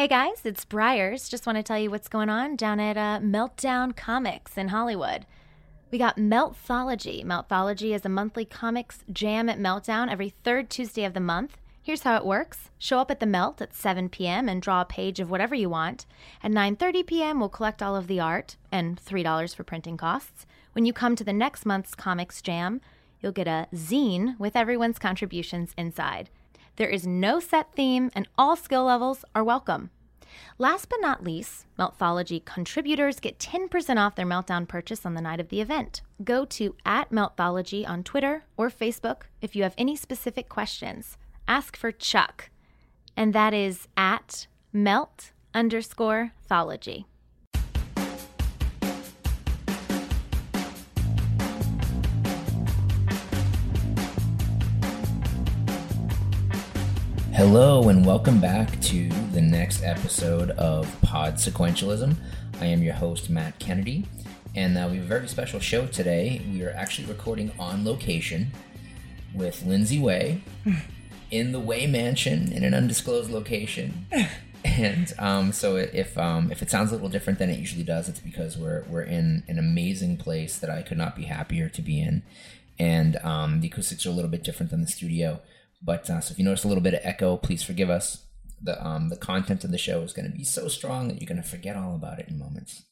Hey guys, it's Briars. Just want to tell you what's going on down at uh, Meltdown Comics in Hollywood. We got Meltthology. Meltthology is a monthly comics jam at Meltdown every third Tuesday of the month. Here's how it works. Show up at the Melt at 7 p.m. and draw a page of whatever you want. At 9:30 p.m., we'll collect all of the art and $3 for printing costs. When you come to the next month's comics jam, you'll get a zine with everyone's contributions inside. There is no set theme, and all skill levels are welcome. Last but not least, Meltthology contributors get 10% off their Meltdown purchase on the night of the event. Go to at Meltthology on Twitter or Facebook if you have any specific questions. Ask for Chuck, and that is at melt underscore thology. Hello, and welcome back to the next episode of Pod Sequentialism. I am your host, Matt Kennedy, and uh, we have a very special show today. We are actually recording on location with Lindsey Way in the Way Mansion in an undisclosed location. And um, so if um, if it sounds a little different than it usually does, it's because we're we're in an amazing place that I could not be happier to be in, and um, the acoustics are a little bit different than the studio. But uh, so if you notice a little bit of echo, please forgive us. The um, the content of the show is going to be so strong that you're going to forget all about it in moments.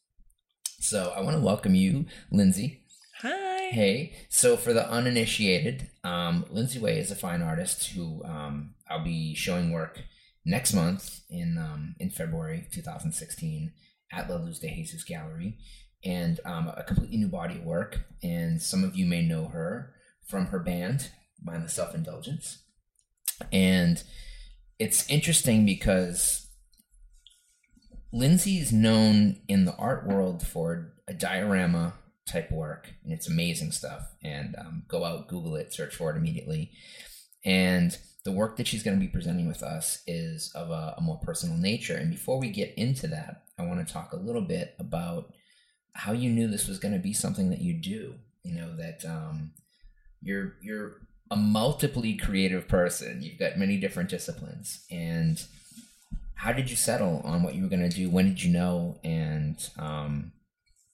So I want to welcome you, Lindsey. Hi. Hey, so for the uninitiated, um, Lindsey Way is a fine artist who um, I'll be showing work next month in um, in February 2016 at La Luz de Jesus Gallery, and um, a completely new body of work. And some of you may know her from her band, Mindless Self Indulgence. And it's interesting because Lindsey is known in the art world for a diorama type work, and it's amazing stuff. And um, go out, Google it, search for it immediately. And the work that she's going to be presenting with us is of a, a more personal nature. And before we get into that, I want to talk a little bit about how you knew this was going to be something that you do. You know that um, you're you're a multiply creative person. You've got many different disciplines, and how did you settle on what you were going to do? When did you know, and um,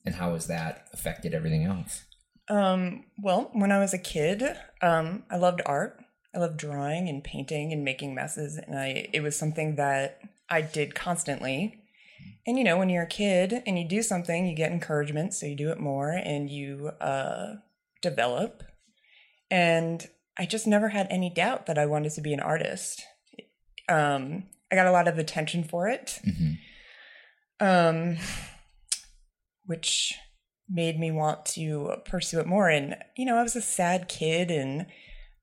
and how has that affected everything else? Um, well, when I was a kid, um, I loved art. I loved drawing and painting and making messes, and I it was something that I did constantly. And you know, when you're a kid and you do something, you get encouragement, so you do it more and you uh, develop. And I just never had any doubt that I wanted to be an artist. Um, I got a lot of attention for it, um, which made me want to pursue it more. And, you know, I was a sad kid and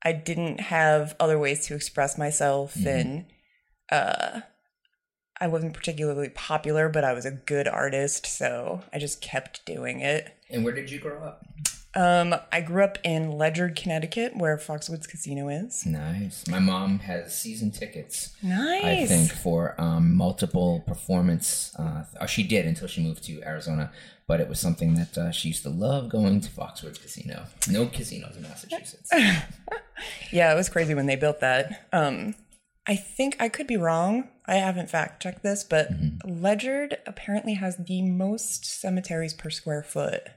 I didn't have other ways to express myself. And uh, I wasn't particularly popular, but I was a good artist. So I just kept doing it. And where did you grow up? Um, I grew up in Ledyard, Connecticut, where Foxwoods Casino is. Nice. My mom has season tickets. Nice. I think for um, multiple performance. Uh, or she did until she moved to Arizona, but it was something that uh, she used to love going to Foxwoods Casino. No casinos in Massachusetts. Yeah, it was crazy when they built that. Um, I think I could be wrong. I haven't fact checked this, but Ledyard apparently has the most cemeteries per square foot.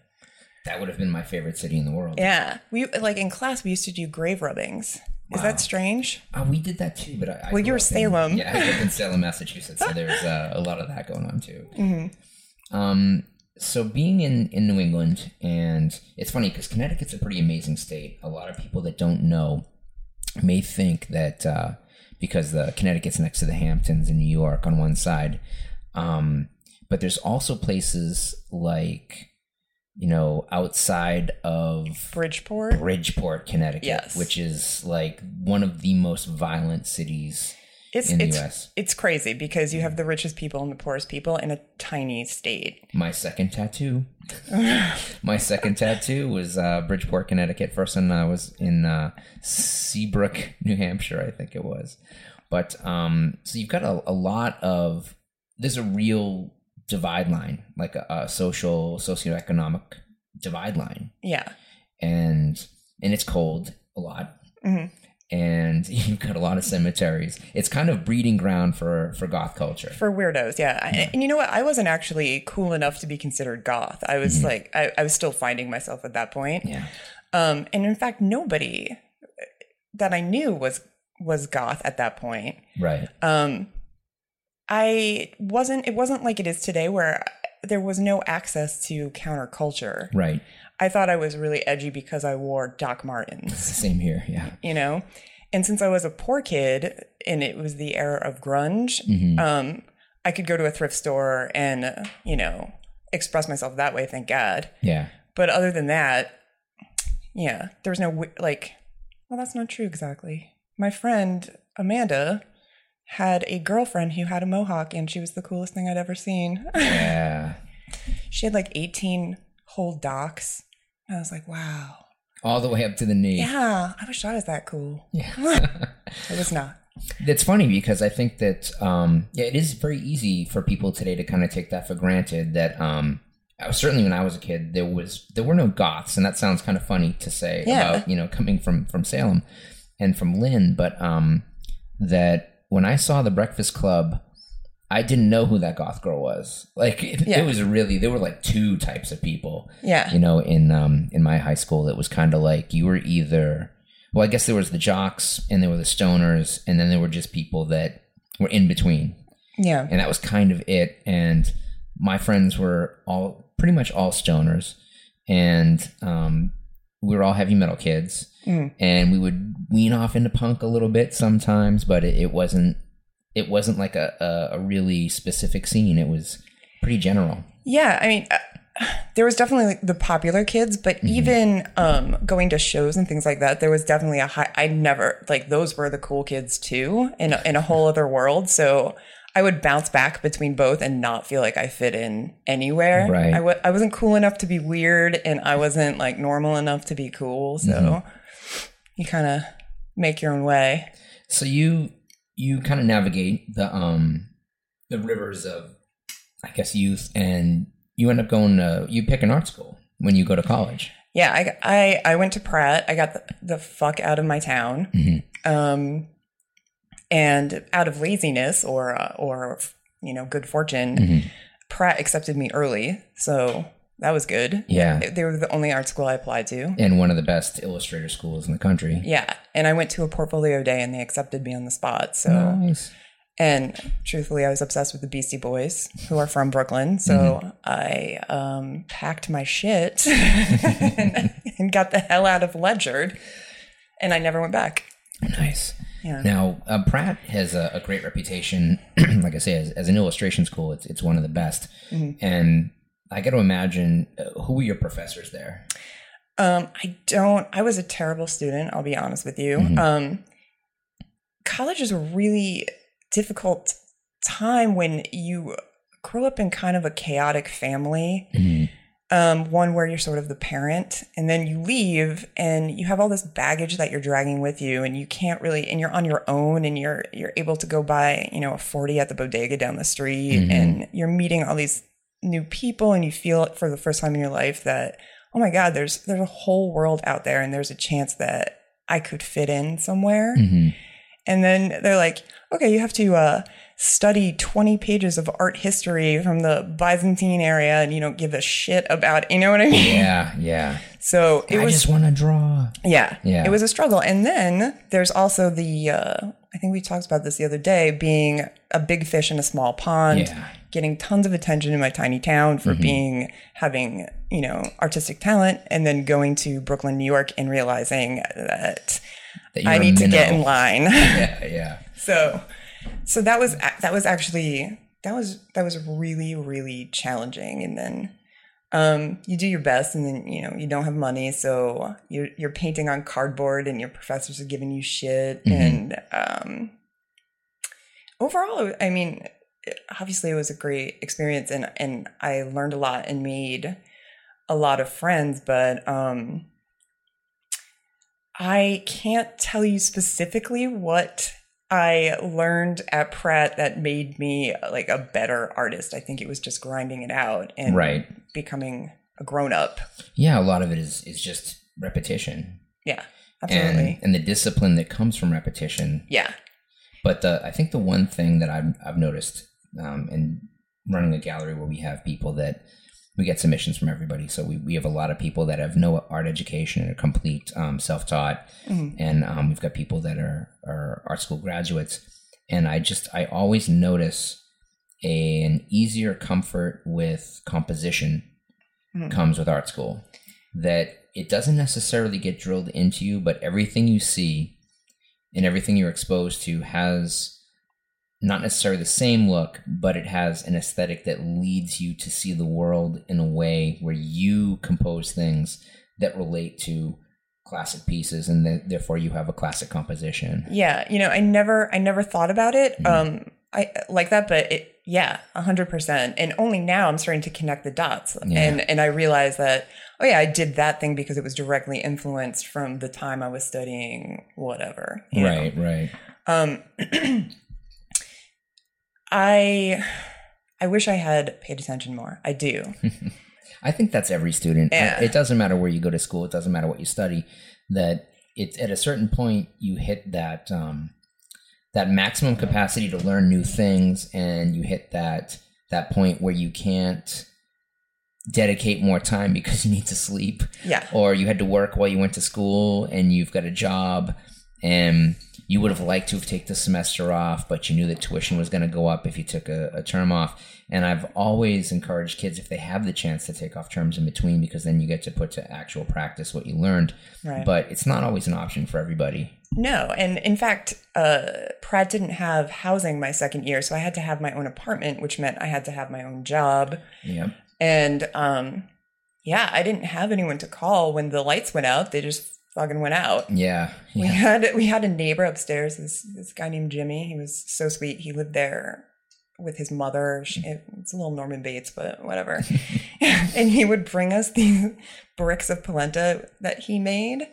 That would have been my favorite city in the world. Yeah, we like in class we used to do grave rubbings. Is that strange? Uh, we did that too, but I, I Well, you're up in- Salem. yeah, I up in Salem, Massachusetts, so there's uh, a lot of that going on too. Mm-hmm. Um, so being in in New England, and it's funny because Connecticut's a pretty amazing state. A lot of people that don't know may think that uh, because the Connecticut's next to the Hamptons in New York on one side, um, but there's also places like you know outside of Bridgeport. Bridgeport, Connecticut, Yes. which is like one of the most violent cities It's in the it's U.S. it's crazy because you have the richest people and the poorest people in a tiny state. My second tattoo, my second tattoo was uh, Bridgeport, Connecticut. First one I was in uh, Seabrook, New Hampshire, I think it was. But um, so you've got a, a lot of there's a real divide line, like a, a social socioeconomic divide line, Yeah. and and it's cold a lot. Mhm. and you've got a lot of cemeteries. It's kind of breeding ground for for goth culture. for weirdos yeah I- and you know what i wasn't actually cool enough to be considered goth i was like I, I was still finding myself at that point Yeah. um and in fact nobody that i knew was was goth at that point Right. um i wasn't it wasn't like it is today where there was no access to counterculture Right. i thought i was really edgy because i wore doc martens Same here. Yeah. you know and since i was a poor kid and it was the era of grunge Mhm. um i could go to a thrift store and uh, you know express myself that way thank god Yeah. but other than that yeah there was no like well that's not true exactly my friend amanda had a girlfriend who had a mohawk and she was the coolest thing i'd ever seen Yeah. she had like 18 whole docks and i was like wow All the way up to the knee. yeah i wish i was that cool Yeah. i was not It's funny because I think that um, yeah, it is very easy for people today to kind of take that for granted. That um, certainly when I was a kid, there was there were no goths, and that sounds kind of funny to say Yeah. about you know coming from from Salem and from Lynn, but um, that when I saw the Breakfast Club, I didn't know who that goth girl was. Like it, Yeah. it was really there were like two types of people yeah you know in um in my high school it was kind of like you were either well i guess there was the jocks and there were the stoners and then there were just people that were in between yeah and that was kind of it and my friends were all pretty much all stoners and um we were all heavy metal kids Mm. and we would wean off into punk a little bit sometimes but it, it wasn't it wasn't like a, a, a really specific scene it was pretty general Yeah, I mean, uh, there was definitely like, the popular kids, but even um, going to shows and things like that, there was definitely a high. I never like those were the cool kids too, in a, in a whole other world. So I would bounce back between both and not feel like I fit in anywhere. Right. I w- I wasn't cool enough to be weird, and I wasn't like normal enough to be cool. So you kind of make your own way. So you you kind of navigate the um the rivers of I guess youth, and you end up going to you pick an art school when you go to college. Yeah, I, I, I went to Pratt. I got the, the fuck out of my town. Mhm. Um, and out of laziness or, uh, or, you know, good fortune, Mhm. Pratt accepted me early. So that was good. Yeah. They, they were the only art school I applied to. And one of the best illustrator schools in the country. Yeah. And I went to a portfolio day and they accepted me on the spot. So, Nice. and truthfully, I was obsessed with the Beastie Boys, who are from Brooklyn. So I um, packed my shit and, and got the hell out of Ledyard, and I never went back. Nice. Yeah. Now, uh, Pratt has a, a great reputation. like I say, as, as an illustration school, it's it's one of the best. And I got to imagine uh, who were your professors there? Um, I don't. I was a terrible student. I'll be honest with you. Um, college is a really difficult time when you grow up in kind of a chaotic family. Um, one where you're sort of the parent, and then you leave, and you have all this baggage that you're dragging with you, and you can't really, and you're on your own, and you're you're able to go buy, you know, a forty at the bodega down the street, and you're meeting all these new people, and you feel for the first time in your life that oh my god there's there's a whole world out there and there's a chance that i could fit in somewhere Mhm. and then they're like okay you have to uh, study 20 pages of art history from the byzantine area and you don't give a shit about it. you know what i mean Yeah, yeah. so it I was just want to draw. yeah, Yeah. It was a struggle. And then there's also the, uh, I think we talked about this the other day, being a big fish in a small pond, Yeah. Mm-hmm. getting tons of attention in my tiny town for being, having, you know, artistic talent, and then going to Brooklyn, New York and realizing that That I need to get in line. Yeah, yeah. so, so that was, that was actually, that was, that was really, really challenging. And then, um, you do your best and then you know you don't have money. So you're you're painting on cardboard and your professors are giving you shit. And um overall i mean obviously it was a great experience and and i learned a lot and made a lot of friends. But um i can't tell you specifically what I learned at Pratt that made me like a better artist. I think it was just grinding it out and Right. becoming a grown up. Yeah, a lot of it is is just repetition. Yeah, Absolutely. and and the discipline that comes from repetition. yeah. But the I think the one thing that I've I've noticed um, in running a gallery where we have people that we get submissions from everybody. So we, we have a lot of people that have no art education and are complete um, self taught, and um, we've got people that are are art school graduates. And I just I always notice a, an easier comfort with composition comes with art school. That it doesn't necessarily get drilled into you, but everything you see and everything you're exposed to has not necessarily the same look, but it has an aesthetic that leads you to see the world in a way where you compose things that relate to classic pieces and that therefore you have a classic composition. Yeah, you know, I never I never thought about it um I like that but it yeah, 100%. And only now I'm starting to connect the dots. Yeah. And and I realize that oh yeah, I did that thing because it was directly influenced from the time I was studying whatever. you know? Right, right. Um I I wish I had paid attention more. I do. I think that's every student. Yeah. It doesn't matter where you go to school. It doesn't matter what you study. That it's at a certain point you hit that um, that maximum capacity to learn new things, and you hit that that point where you can't dedicate more time because you need to sleep, Yeah. or you had to work while you went to school, and you've got a job, and you would have liked to have taken the semester off, but you knew that tuition was going to go up if you took a, a term off. And I've always encouraged kids if they have the chance to take off terms in between, because then you get to put to actual practice what you learned. Right. But it's not always an option for everybody. No, and in fact, uh, Pratt didn't have housing my second year, so I had to have my own apartment, which meant I had to have my own job. Yeah. And um, yeah, I didn't have anyone to call when the lights went out. They just fucking went out. Yeah. We had we had a neighbor upstairs. This this guy named Jimmy. He was so sweet. He lived there with his mother. She, it's a little Norman Bates, but whatever. and he would bring us these bricks of polenta that he made,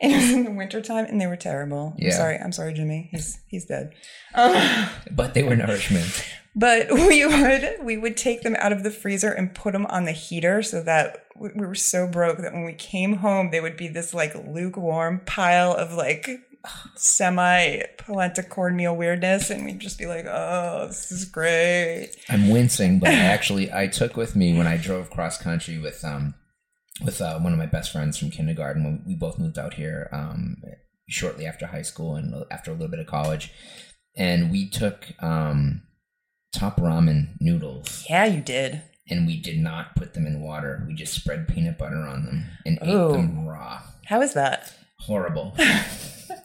and it was in the wintertime, and they were terrible. Yeah. I'm sorry. I'm sorry, Jimmy. He's he's dead. Um, But they were nourishment. but we would we would take them out of the freezer and put them on the heater so that we we were so broke that when we came home they would be this like lukewarm pile of like semi polenta cornmeal weirdness and we'd just be like oh this is great I'm wincing, but I actually I took with me when I drove cross country with um with uh, one of my best friends from kindergarten when we both moved out here um shortly after high school and after a little bit of college, and we took um top ramen noodles yeah you did and we did not put them in water. We just spread peanut butter on them and Ooh. ate them raw. how is that Horrible.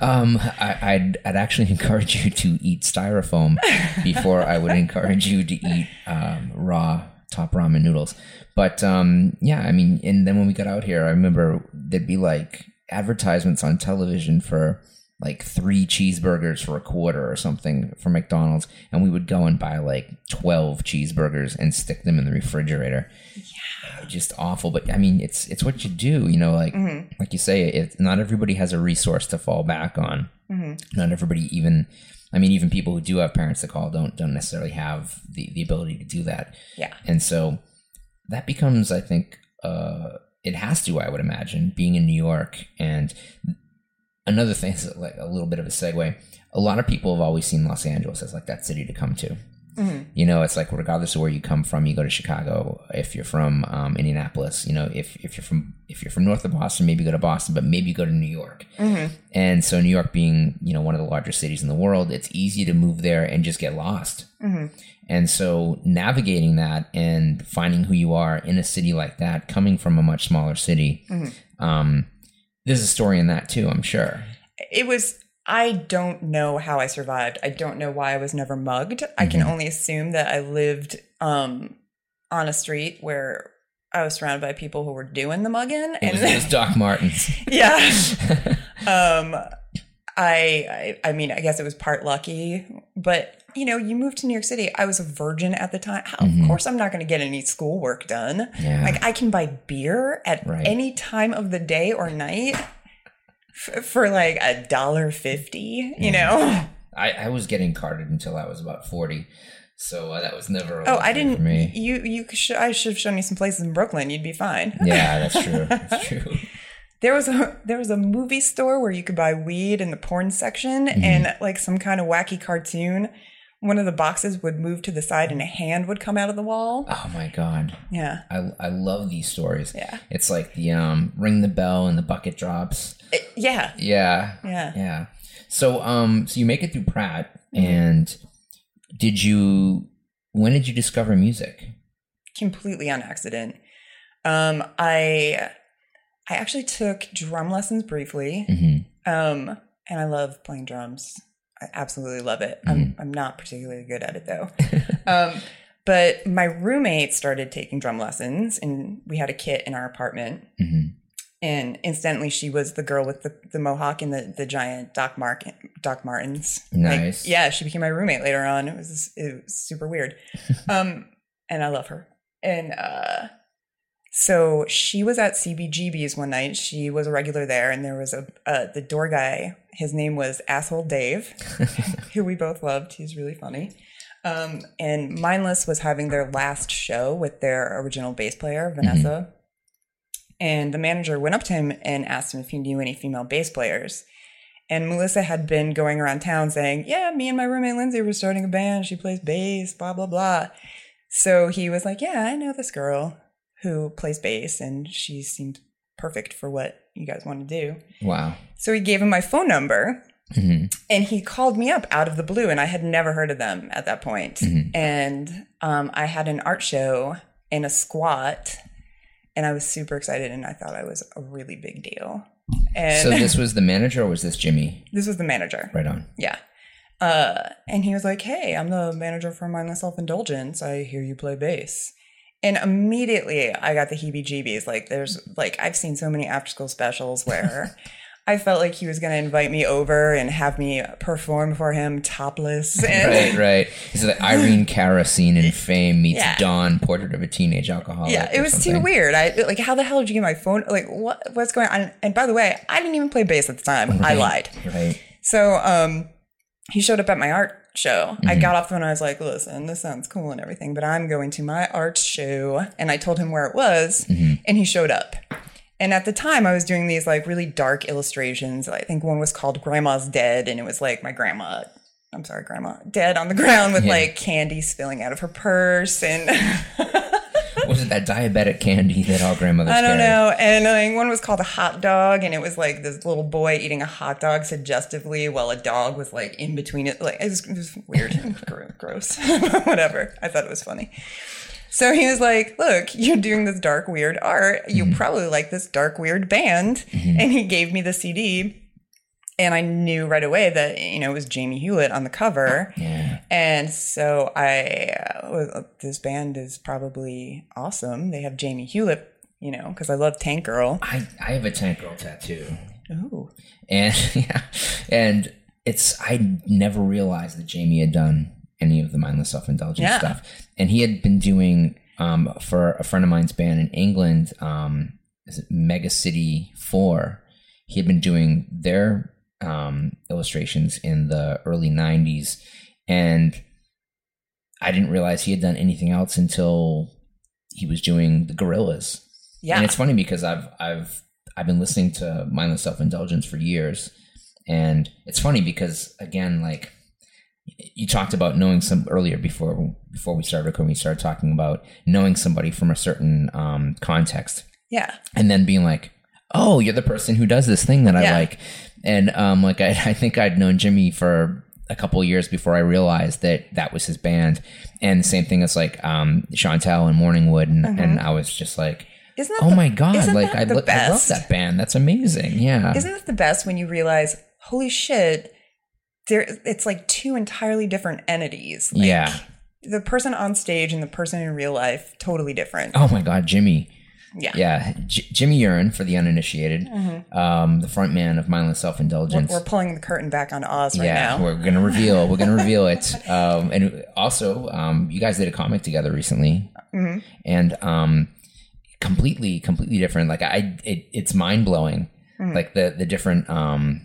um, I, I'd I'd actually encourage you to eat styrofoam before I would encourage you to eat um, raw top ramen noodles. But um, yeah, I mean, and then when we got out here, I remember there'd be like advertisements on television for like three cheeseburgers for a quarter or something for McDonald's, and we would go and buy like twelve cheeseburgers and stick them in the refrigerator just awful but i mean it's it's what you do you know like like you say it not everybody has a resource to fall back on. Not everybody even i mean even people who do have parents to call don't don't necessarily have the the ability to do that. Yeah. And so that becomes i think uh it has to i would imagine being in new york. And another thing is like a little bit of a segue. A lot of people have always seen los angeles as like that city to come to you know it's like regardless of where you come from you go to chicago. If you're from um, indianapolis you know if, if you're from if you're from north of boston maybe go to boston but maybe go to new york. And so new york being you know one of the largest cities in the world it's easy to move there and just get lost. And so navigating that and finding who you are in a city like that coming from a much smaller city um, there's a story in that too i'm sure. It was I don't know how I survived. I don't know why I was never mugged. I can only assume that I lived um, on a street where I was surrounded by people who were doing the mugging. it was, it was doc martens yeah. um, I, I I mean, I guess it was part lucky, but you know, you moved to New York City. I was a virgin at the time. How, Of course, I'm not going to get any schoolwork done. Yeah. Like I can buy beer at Right. any time of the day or night f- for like a dollar fifty. You know. I, I was getting carded until I was about 40. So uh, that was never a Oh, I didn't. for me. You you sh- I should have shown you some places in Brooklyn. You'd be fine. Yeah, that's true. That's true. there was a there was a movie store where you could buy weed in the porn section Mm-hmm. and like some kind of wacky cartoon. One of the boxes would move to the side and a hand would come out of the wall. Oh my god. Yeah. I, I love these stories. Yeah. It's like the um ring the bell and the bucket drops. It- yeah. Yeah. Yeah. Yeah. So um so you make it through Pratt and did you when did you discover music? completely on accident. Um, I I actually took drum lessons briefly, hmm um, and I love playing drums. I absolutely love it. I'm I'm not particularly good at it though. um, but my roommate started taking drum lessons, and we had a kit in our apartment. hmm And incidentally, she was the girl with the, the mohawk and the, the giant Doc Mark Doc Martens. Like, Nice. yeah, she became my roommate later on. It was it was super weird. um, and I love her. And uh, so she was at CBGB's one night. She was a regular there, and there was a uh, the door guy. His name was Asshole Dave, who we both loved. He's really funny. Um, and Mindless was having their last show with their original bass player, Vanessa. And the manager went up to him and asked him if he knew any female bass players. And Melissa had been going around town saying, Yeah, me and my roommate Lindsey were starting a band. She plays bass, blah, blah, blah. So he was like, Yeah, I know this girl who plays bass, and she seemed perfect for what you guys want to do. Wow. So he gave him my phone number hmm and he called me up out of the blue and i had never heard of them at that point. and um, i had an art show in a squat and i was super excited and i thought i was a really big deal. And So this-, was the manager or was this Jimmy? This was the manager. Right on. yeah. Uh, and he was like hey i'm the manager for mindless self-indulgence i hear you play bass. And immediately i got the heebie jeebies like there's like i've seen so many after school specials where I felt like he was going to invite me over and have me perform for him topless. And Right, right. It's the Irene Cara scene in Fame meets Yeah. Dawn, Portrait of a Teenage Alcoholic. Yeah, it was too weird. I like, how the hell did you get my phone? Like, what what's going on? And by the way, I didn't even play bass at the time. I lied. Right. So, um, he showed up at my art show. I got off the phone. I was like, "Listen, this sounds cool and everything, but I'm going to my art show." And I told him where it was, and he showed up. And at the time, I was doing these like really dark illustrations. I think one was called "Grandma's Dead," and it was like my grandma. I'm sorry, grandma, dead on the ground with Yeah. like candy spilling out of her purse, and Was it that diabetic candy that all grandmothers I don't carry? know. And like, one was called a hot dog, and it was like this little boy eating a hot dog suggestively while a dog was like in between it. Like it was, it was weird, gross, whatever. I thought it was funny. So he was like, "Look, you're doing this dark, weird art. You mm-hmm. probably like this dark, weird band." Mm-hmm. And he gave me the CD, and I knew right away that you know it was Jamie Hewlett on the cover. Yeah. And so I, uh, uh this band is probably awesome. They have Jamie Hewlett, you know, because I love Tank Girl. I, I have a tank girl tattoo. Ooh. And yeah. And it's I never realized that Jamie had done any of the mindless self indulgence Yeah. stuff. And he had been doing um for a friend of mine's band in England, um is it Mega City Four. He had been doing their um illustrations in the early nineties and I didn't realize he had done anything else until he was doing the Gorillaz. Yeah. And it's funny because I've I've I've been listening to mindless self indulgence for years, and it's funny because again, like you talked about knowing some earlier before before we started recording, we started talking about knowing somebody from a certain um, context, yeah. and then being like, "Oh, you're the person who does this thing that I like," and um, like I, I think I'd known Jimmy for a couple of years before I realized that that was his band, and the same thing as like um, Chantal and Morningwood, and, and I was just like. Isn't that Oh the, my god! Like that I, lo- I love that band. That's amazing. Yeah. Isn't it the best when you realize, holy shit, there it's like two entirely different entities. Like, yeah. The person on stage and the person in real life, totally different. Oh my god, Jimmy. Yeah. Yeah, J- Jimmy Urine for the uninitiated, um, the front man of mindless self indulgence. We're pulling the curtain back on Oz right yeah, now. we're gonna reveal. We're gonna reveal it. Um, and also, um, you guys did a comic together recently, Mm-hmm. and um, completely, completely different. Like I, it, it's mind blowing. Mm-hmm. Like the the different um,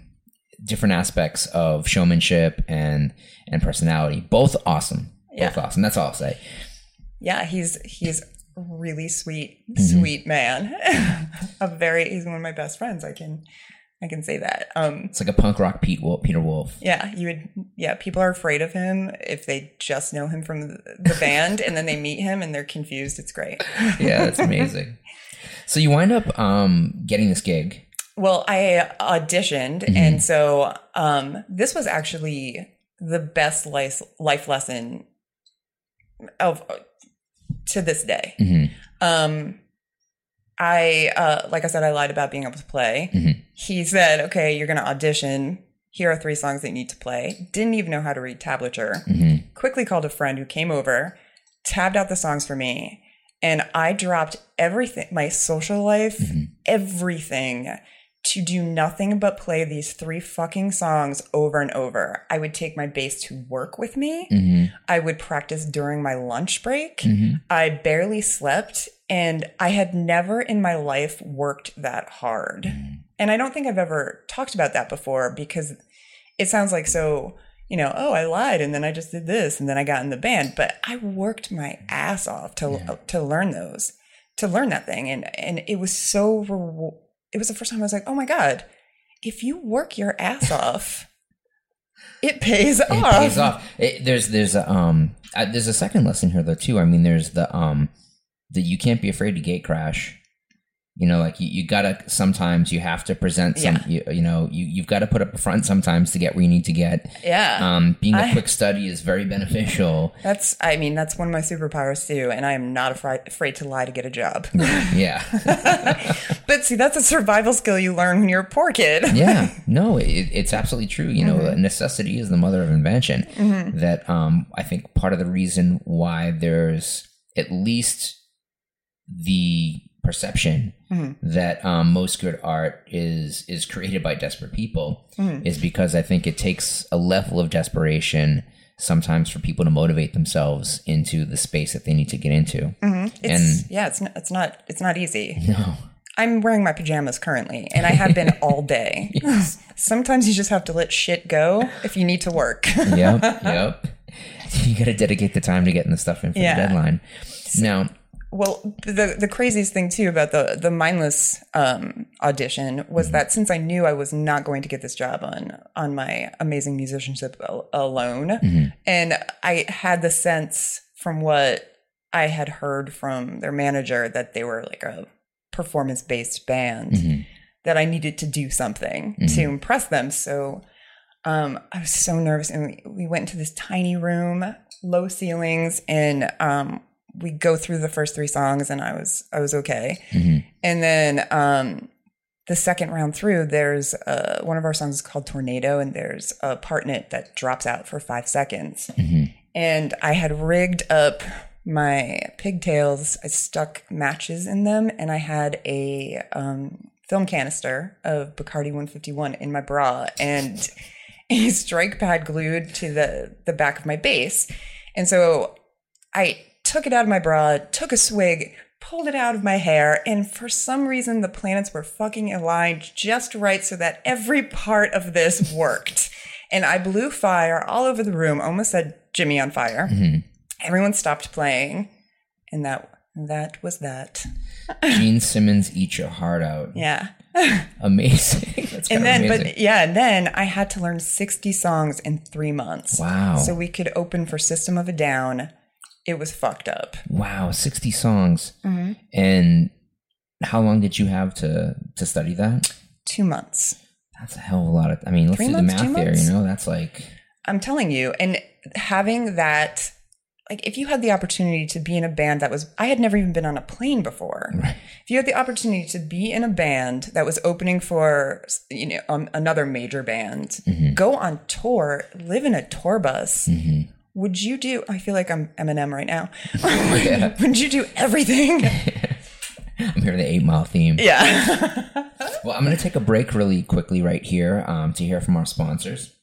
different aspects of showmanship and and personality. Both awesome. Both Yeah. awesome. That's all I'll say. Yeah, he's he's really sweet, sweet man. a very he's one of my best friends. I can I can say that. Um It's like a punk rock Pete Wolf, Peter Wolf. yeah, you would yeah, people are afraid of him if they just know him from the, the band and then they meet him and they're confused. It's great. Yeah, that's amazing. so you wind up um, getting this gig. Well, I auditioned, and so um, this was actually the best life life lesson of to this day. Mhm. Um, I uh, like I said, I lied about being able to play. Mhm. He said, "Okay, you're going to audition. Here are three songs that you need to play." Didn't even know how to read tablature. Mhm. Quickly called a friend who came over, tabbed out the songs for me, and I dropped everything, my social life, everything to do nothing but play these three fucking songs over and over. I would take my bass to work with me. Mhm. I would practice during my lunch break. Mhm. I barely slept and I had never in my life worked that hard. And I don't think I've ever talked about that before because it sounds like so, you know, oh, I lied and then I just did this and then I got in the band, but I worked my ass off to to learn those, to learn that thing and and it was so re- it was the first time I was like, "Oh my god, if you work your ass off, it pays It off." pays off. It, there's there's a um uh, there's a second lesson here though too. I mean, there's the um that you can't be afraid to gate crash. You know, like you, you gotta sometimes you have to present some. Yeah. You, you know, you you've got to put up a front sometimes to get where you need to get. Yeah. Um, being a I- quick study is very beneficial. That's, I mean, that's one of my superpowers too, and I am not afraid, afraid to lie to get a job. Yeah, but see, that's a survival skill you learn when you're a poor kid. yeah. No, it, it's absolutely true. You know, necessity is the mother of invention. That um, I think part of the reason why there's at least the perception mm-hmm. that um, most good art is is created by desperate people mm-hmm. is because I think it takes a level of desperation sometimes for people to motivate themselves into the space that they need to get into. Mm-hmm. It's, yeah, it's not, it's not, it's not easy. No. I'm wearing my pajamas currently, and I have been all day. Sometimes you just have to let shit go if you need to work. yep, yep. You got to dedicate the time to getting the stuff in for Yeah. the deadline. Now, Well, the the craziest thing too about the the mindless um, audition was that since I knew I was not going to get this job on on my amazing musicianship al- alone, and I had the sense from what I had heard from their manager that they were like a performance based band that I needed to do something to impress them. So um, I was so nervous, and we, we went into this tiny room, low ceilings, and um, we go through the first three songs, and I was I was okay. And then um, the second round through, there's uh, one of our songs is called Tornado, and there's a part in it that drops out for five seconds. And I had rigged up my pigtails. I stuck matches in them, and I had a um, film canister of Bacardi 151 in my bra, and a strike pad glued to the the back of my bass. And so I took it out of my bra, took a swig, pulled it out of my hair, and for some reason the planets were fucking aligned just right so that every part of this worked. And I blew fire all over the room, almost said Jimmy on fire. Mm-hmm. Everyone stopped playing, and that that was that. Gene Simmons, eat your heart out. Yeah. Amazing. That's And then, amazing. but yeah, and then I had to learn 60 songs in three months. Wow. So we could open for System of a Down. It was fucked up. wow, sixty songs. Mm-hmm. And how long did you have to to study that? Two months. That's a hell of a lot of. I mean, let's Three do the months, two math there. months? You know, that's like I'm telling you, and having that, like, if you had the opportunity to be in a band that was, I had never even been on a plane before. If you had the opportunity to be in a band that was opening for, you know, um, another major band, Mm-hmm. go on tour, live in a tour bus. Would you do? I feel like I'm Eminem right now. Would you do everything? I'm hearing the Eight Mile theme. yeah. Well, I'm going to take a break really quickly right here um, to hear from our sponsors,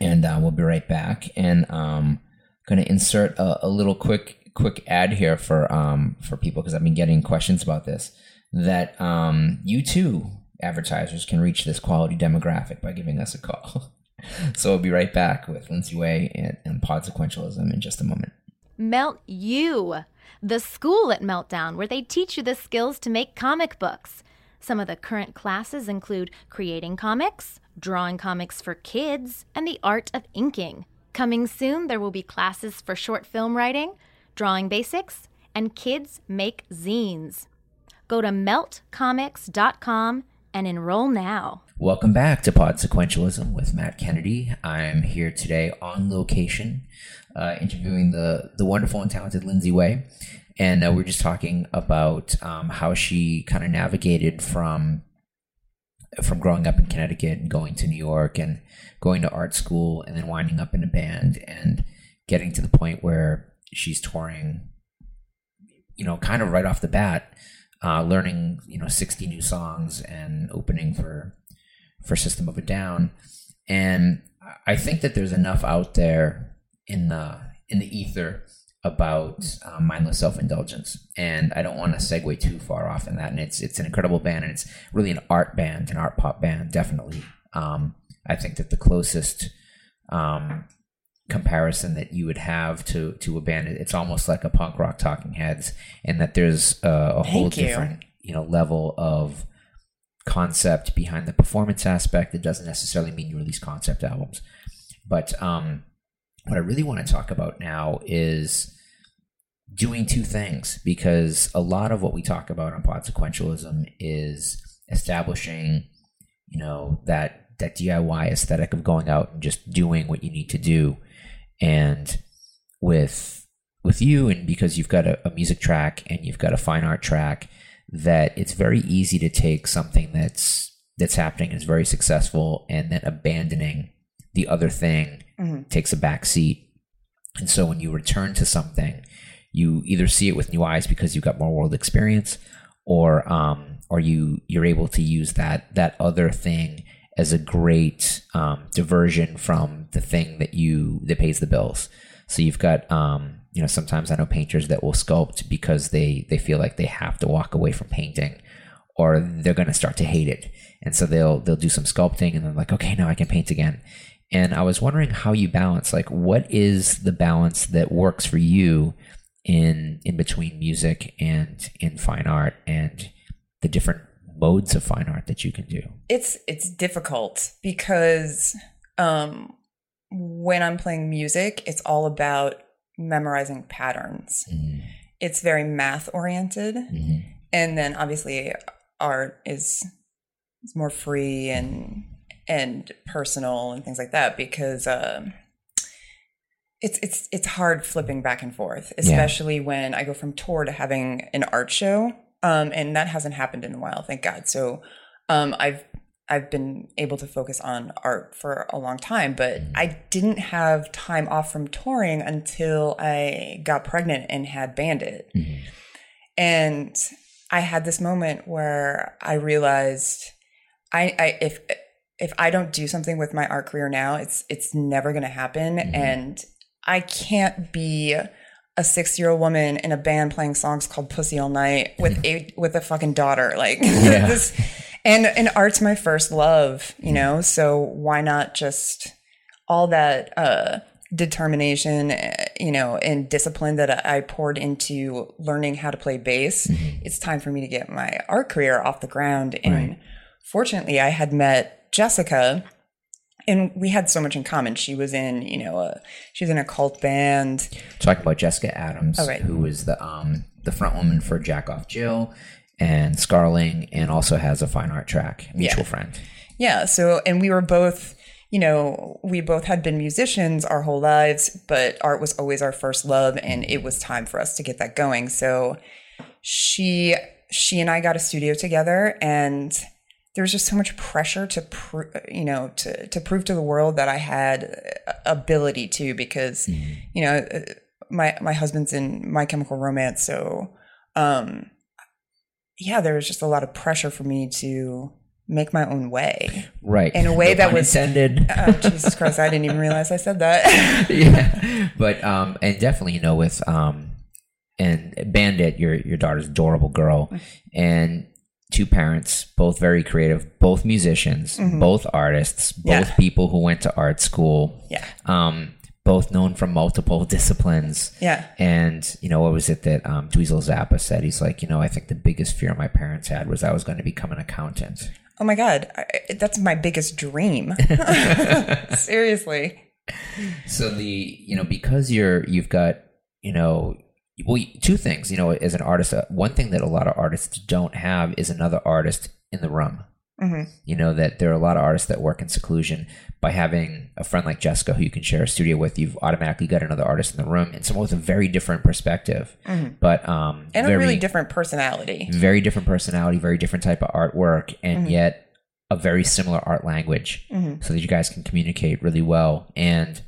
and uh, we'll be right back. And um, going to insert a, a little quick quick ad here for um, for people because I've been getting questions about this. That um, you too, advertisers, can reach this quality demographic by giving us a call. So we'll be right back with Lindsey Way and, and Pod Sequentialism in just a moment. Melt you. the school at Meltdown, where they teach you the skills to make comic books. Some of the current classes include creating comics, drawing comics for kids, and the art of inking. Coming soon, there will be classes for short film writing, drawing basics, and kids make zines. Go to meltcomics.com and enroll now. Welcome back to Pod Sequentialism with Matt Kennedy. I'm here today on location, uh, interviewing the the wonderful and talented Lindsey Way, and uh, we're just talking about um, how she kind of navigated from from growing up in Connecticut and going to New York and going to art school and then winding up in a band and getting to the point where she's touring, you know, kind of right off the bat uh, learning you know 60 new songs and opening for for System of a Down, and I think that there's enough out there in the in the ether about um, mindless self indulgence, and I don't want to segue too far off in that. And it's it's an incredible band, and it's really an art band, an art pop band, definitely. Um, I think that the closest um, comparison that you would have to to a band. It's almost like a punk rock Talking Heads, and that there's a, a whole you. different you know level of concept behind the performance aspect. It doesn't necessarily mean you release concept albums, but um, what I really want to talk about now is doing two things because a lot of what we talk about on pod sequentialism is establishing you know that that DIY aesthetic of going out and just doing what you need to do and with with you and because you've got a, a, music track and you've got a fine art track that it's very easy to take something that's that's happening is very successful and then abandoning the other thing mm-hmm. takes a back seat and so when you return to something you either see it with new eyes because you've got more world experience or um or you you're able to use that that other thing as a great um, diversion from the thing that you that pays the bills. So you've got um, you know sometimes I know painters that will sculpt because they they feel like they have to walk away from painting or they're going to start to hate it. And so they'll they'll do some sculpting and they're like okay now I can paint again. And I was wondering how you balance like what is the balance that works for you in in between music and in fine art and the different modes of fine art that you can do? It's it's difficult because um, when I'm playing music, it's all about memorizing patterns. Mm-hmm. It's very math oriented, mm-hmm. and then obviously art is is more free and and personal and things like that because. Uh, it's it's it's hard flipping back and forth, especially yeah. when I go from tour to having an art show um, and that hasn't happened in a while, thank God. So um, I've I've been able to focus on art for a long time, but I didn't have time off from touring until I got pregnant and had Bandit. Mm-hmm. And I had this moment where I realized I, I if if I don't do something with my art career now, it's it's never going to happen mm-hmm. and I can't be a six year old woman in a band playing songs called Pussy All Night with a with a fucking daughter. Like yeah. this and and art's my first love, you know, so why not just all that uh determination, eh, you know, and discipline that I poured into learning how to play bass. Mm-hmm. It's time for me to get my art career off the ground. And right. fortunately, I had met Jessicka and we had so much in common. She was in, you know, a, she was in a cult band. Talking about Jessicka Addams, oh, right. who was the um the front woman for Jack Off Jill and Scarling, and also has a fine art track, mutual yeah. friend. Yeah. So, and we were both, you know, we both had been musicians our whole lives, but art was always our first love, and it was time for us to get that going. So, she she and I got a studio together, and there was just so much pressure to pro- you know to to prove to the world that I had ability to because mm-hmm. you know uh, my my husband's in My Chemical Romance so um yeah there was just a lot of pressure for me to make my own way. Right. In a way no that was intended. oh, jesus christ i didn't even realize i said that. Yeah. But um and definitely you know with um and bandit your your daughter's adorable girl mm. and two parents, both very creative, both musicians, mm-hmm. both artists, both yeah. people who went to art school. Yeah. Um, both known from multiple disciplines. Yeah. And, you know, what was it that um, Dweezil Zappa said? He's like, you know, I think the biggest fear my parents had was I was going to become an accountant. Oh my god, I, that's my biggest dream. Seriously. So the, you know, because you're, you've got, you know, well, two things, you know, as an artist, uh, one thing that a lot of artists don't have is another artist in the room. hmm You know, that there are a lot of artists that work in seclusion. By having a friend like Jessicka who you can share a studio with, you've automatically got another artist in the room and someone with a very different perspective. But, um, And very, a really different personality. very different personality, very different type of artwork, and Mhm. yet a very similar art language, Mhm. so that you guys can communicate really well. And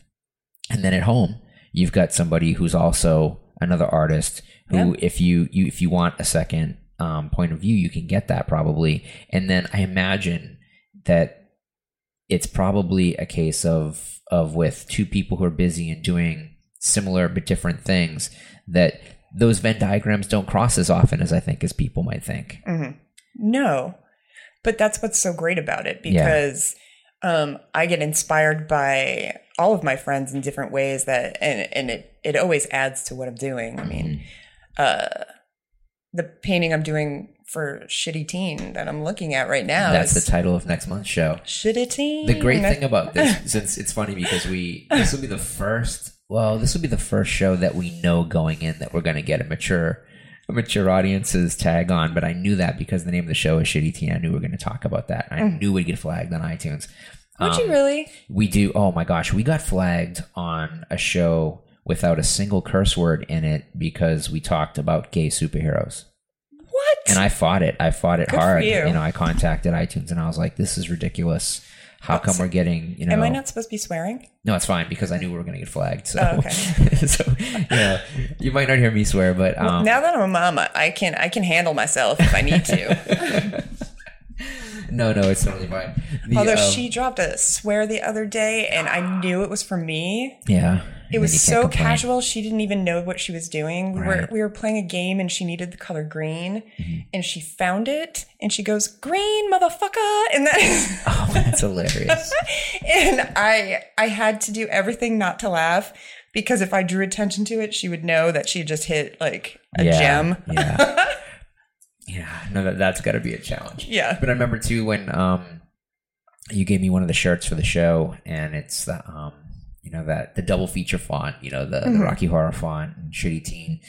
and then at home, you've got somebody who's also another artist who, if you, you if you want a second um, point of view, you can get that probably. And then I imagine that it's probably a case of of with two people who are busy and doing similar but different things that those Venn diagrams don't cross as often as I think as people might think. hmm No, but that's what's so great about it Yeah. because um, I get inspired by all of my friends in different ways that, and and it it always adds to what I'm doing. I mean, uh, the painting I'm doing for Shitty Teen that I'm looking at right now. That's the title of next month's show. Shitty Teen. The great thing about this, since it's funny because we this will be the first. Well, this will be the first show that we know going in that we're going to get a mature, a mature audience's tag on. But I knew that because the name of the show is Shitty Teen. I knew we were going to talk about that. I knew we'd get flagged on iTunes. Would Um, you really? We do. Oh my gosh, we got flagged on a show without a single curse word in it because we talked about gay superheroes. What? And I fought it. I fought it Good hard. you. know, I contacted iTunes and I was like, "This is ridiculous. How come we're getting you know?" Am I not supposed to be swearing? No, it's fine because I knew we were going to get flagged. So, Oh, okay. so yeah, you might not hear me swear, but um, now that I'm a mama, I can I can handle myself if I need to. no, no, it's totally fine. The, Although um, she dropped a swear the other day, and I knew it was for me. yeah, It was then you can't so complain. casual. She didn't even know what she was doing. We were we were playing a game, and she needed the color green, Mm-hmm. and she found it, and she goes, "Green, motherfucker!" And that, Oh, that's hilarious. and I I had to do everything not to laugh because if I drew attention to it, she would know that she just hit like a yeah, gem. Yeah, yeah. No, that, that's got to be a challenge. Yeah. But I remember too when um, you gave me one of the shirts for the show, and it's the um, you know that the double feature font, you know the, the Rocky Horror font and Shitty Teen,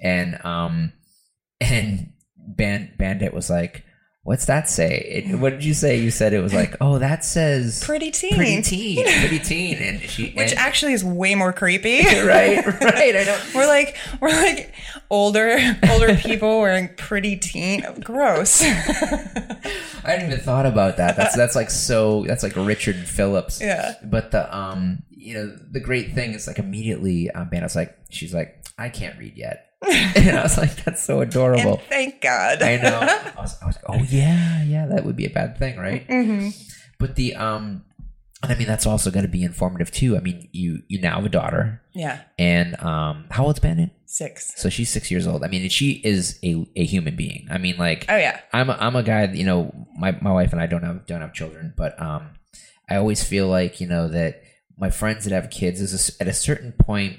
and um, and Band Bandit was like, "What's that say?" It, what did you say? You said it was like, "Oh, that says Pretty teen. pretty teen, pretty teen," and she Which and, actually is way more creepy. right, right. I know. We're like we're like older older people wearing pretty teen. Gross. I hadn't even thought about that. That's that's like so. That's like Richard Phillips. Yeah. But the um, you know, the great thing is like immediately, um, Banna's like, she's like, I can't read yet, and I was like, that's so adorable. and thank God. I know. I was, I was like, oh yeah, yeah, that would be a bad thing, right? hmm But the um, and I mean, that's also going to be informative too. I mean, you you now have a daughter, Yeah. and um, how old's Bandit? Six. So she's six years old. I mean, she is a, a human being. I mean, like, Oh yeah. I'm a, I'm a guy. You know, my my wife and I don't have don't have children, but um, I always feel like you know that my friends that have kids is a at a certain point,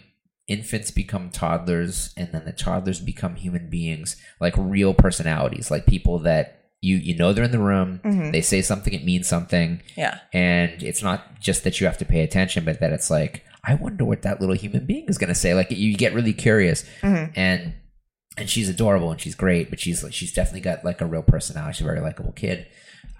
infants become toddlers, and then the toddlers become human beings, like real personalities, like people that you you know they're in the room. Mhm. They say something, it means something, Yeah. and it's not just that you have to pay attention, but that it's like I wonder what that little human being is going to say. Like you get really curious, Mhm. and and she's adorable and she's great, but she's like she's definitely got like a real personality. She's a very likable kid.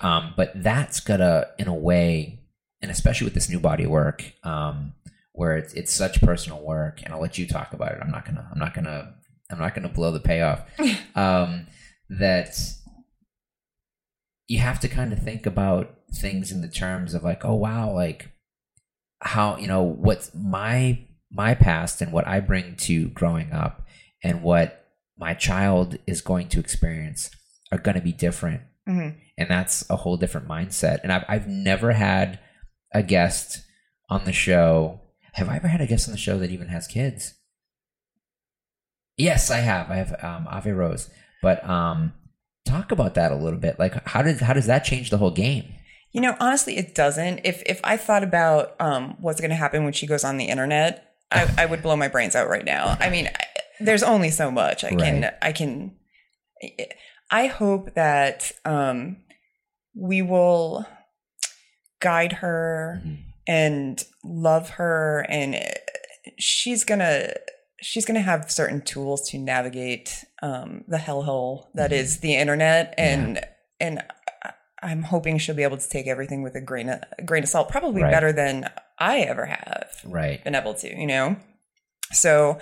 Um, but that's gonna, in a way, and especially with this new body of work, um, where it's it's such personal work, and I'll let you talk about it. I'm not gonna I'm not gonna I'm not gonna blow the payoff. um, that you have to kind of think about things in the terms of like, oh wow, like how you know what's my my past and what I bring to growing up and what my child is going to experience are going to be different hmm and that's a whole different mindset and I've, I've never had a guest on the show have i ever had a guest on the show that even has kids yes i have i have um, ave rose but um talk about that a little bit like how does how does that change the whole game You know, honestly, it doesn't. If if I thought about um, what's going to happen when she goes on the internet, I, I would blow my brains out right now. I mean, I, there's only so much I can I can. I hope that um, we will guide her Mhm. And love her, and she's gonna she's gonna have certain tools to navigate um, the hellhole that Mhm. is the internet, and and I- I'm hoping she'll be able to take everything with a grain of a grain of salt, probably Right. better than I ever have Right. been able to, you know? So,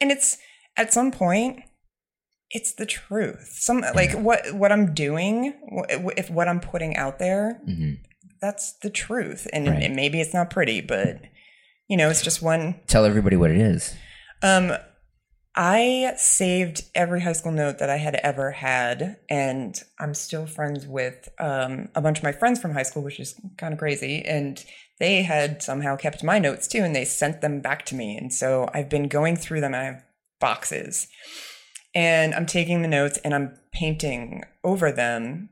and it's at some point, it's the truth. Some like what what I'm doing, if what I'm putting out there, hmm that's the truth. And, Right. and maybe it's not pretty, but you know, it's just one. Tell everybody what it is. Um, I saved every high school note that I had ever had, and I'm still friends with um, a bunch of my friends from high school, which is kind of crazy. And they had somehow kept my notes too, and they sent them back to me. And so I've been going through them. I have boxes, and I'm taking the notes and I'm painting over them.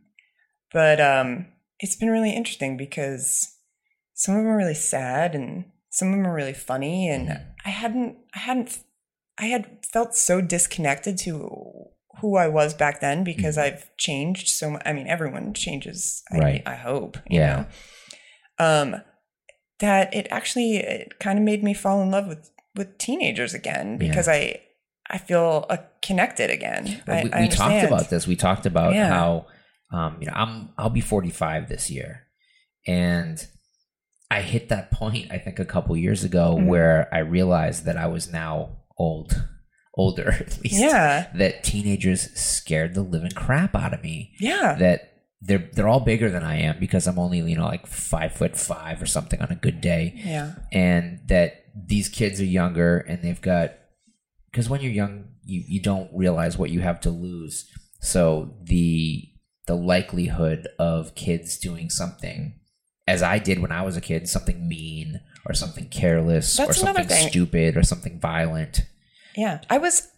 But um, it's been really interesting because some of them are really sad and some of them are really funny and Mhm. i hadn't i hadn't i had felt so disconnected to who i was back then because Mhm. i've changed so much i mean everyone changes Right. i hope you Yeah. know um that it actually it kind of made me fall in love with with teenagers again Yeah. because i i feel uh, connected again I, we I we talked about this. We talked about Yeah. how um, you know I'm I'll be 45 this year, and I hit that point I think a couple years ago Mhm. where I realized that I was now old, older at least. yeah That teenagers scared the living crap out of me. yeah That they're they're all bigger than I am because I'm only you know like five foot five or something on a good day yeah and that these kids are younger and they've got because when you're young you, you don't realize what you have to lose so the the likelihood of kids doing something as i did when i was a kid something mean or something careless or That's another something thing. stupid or something violent Yeah, I was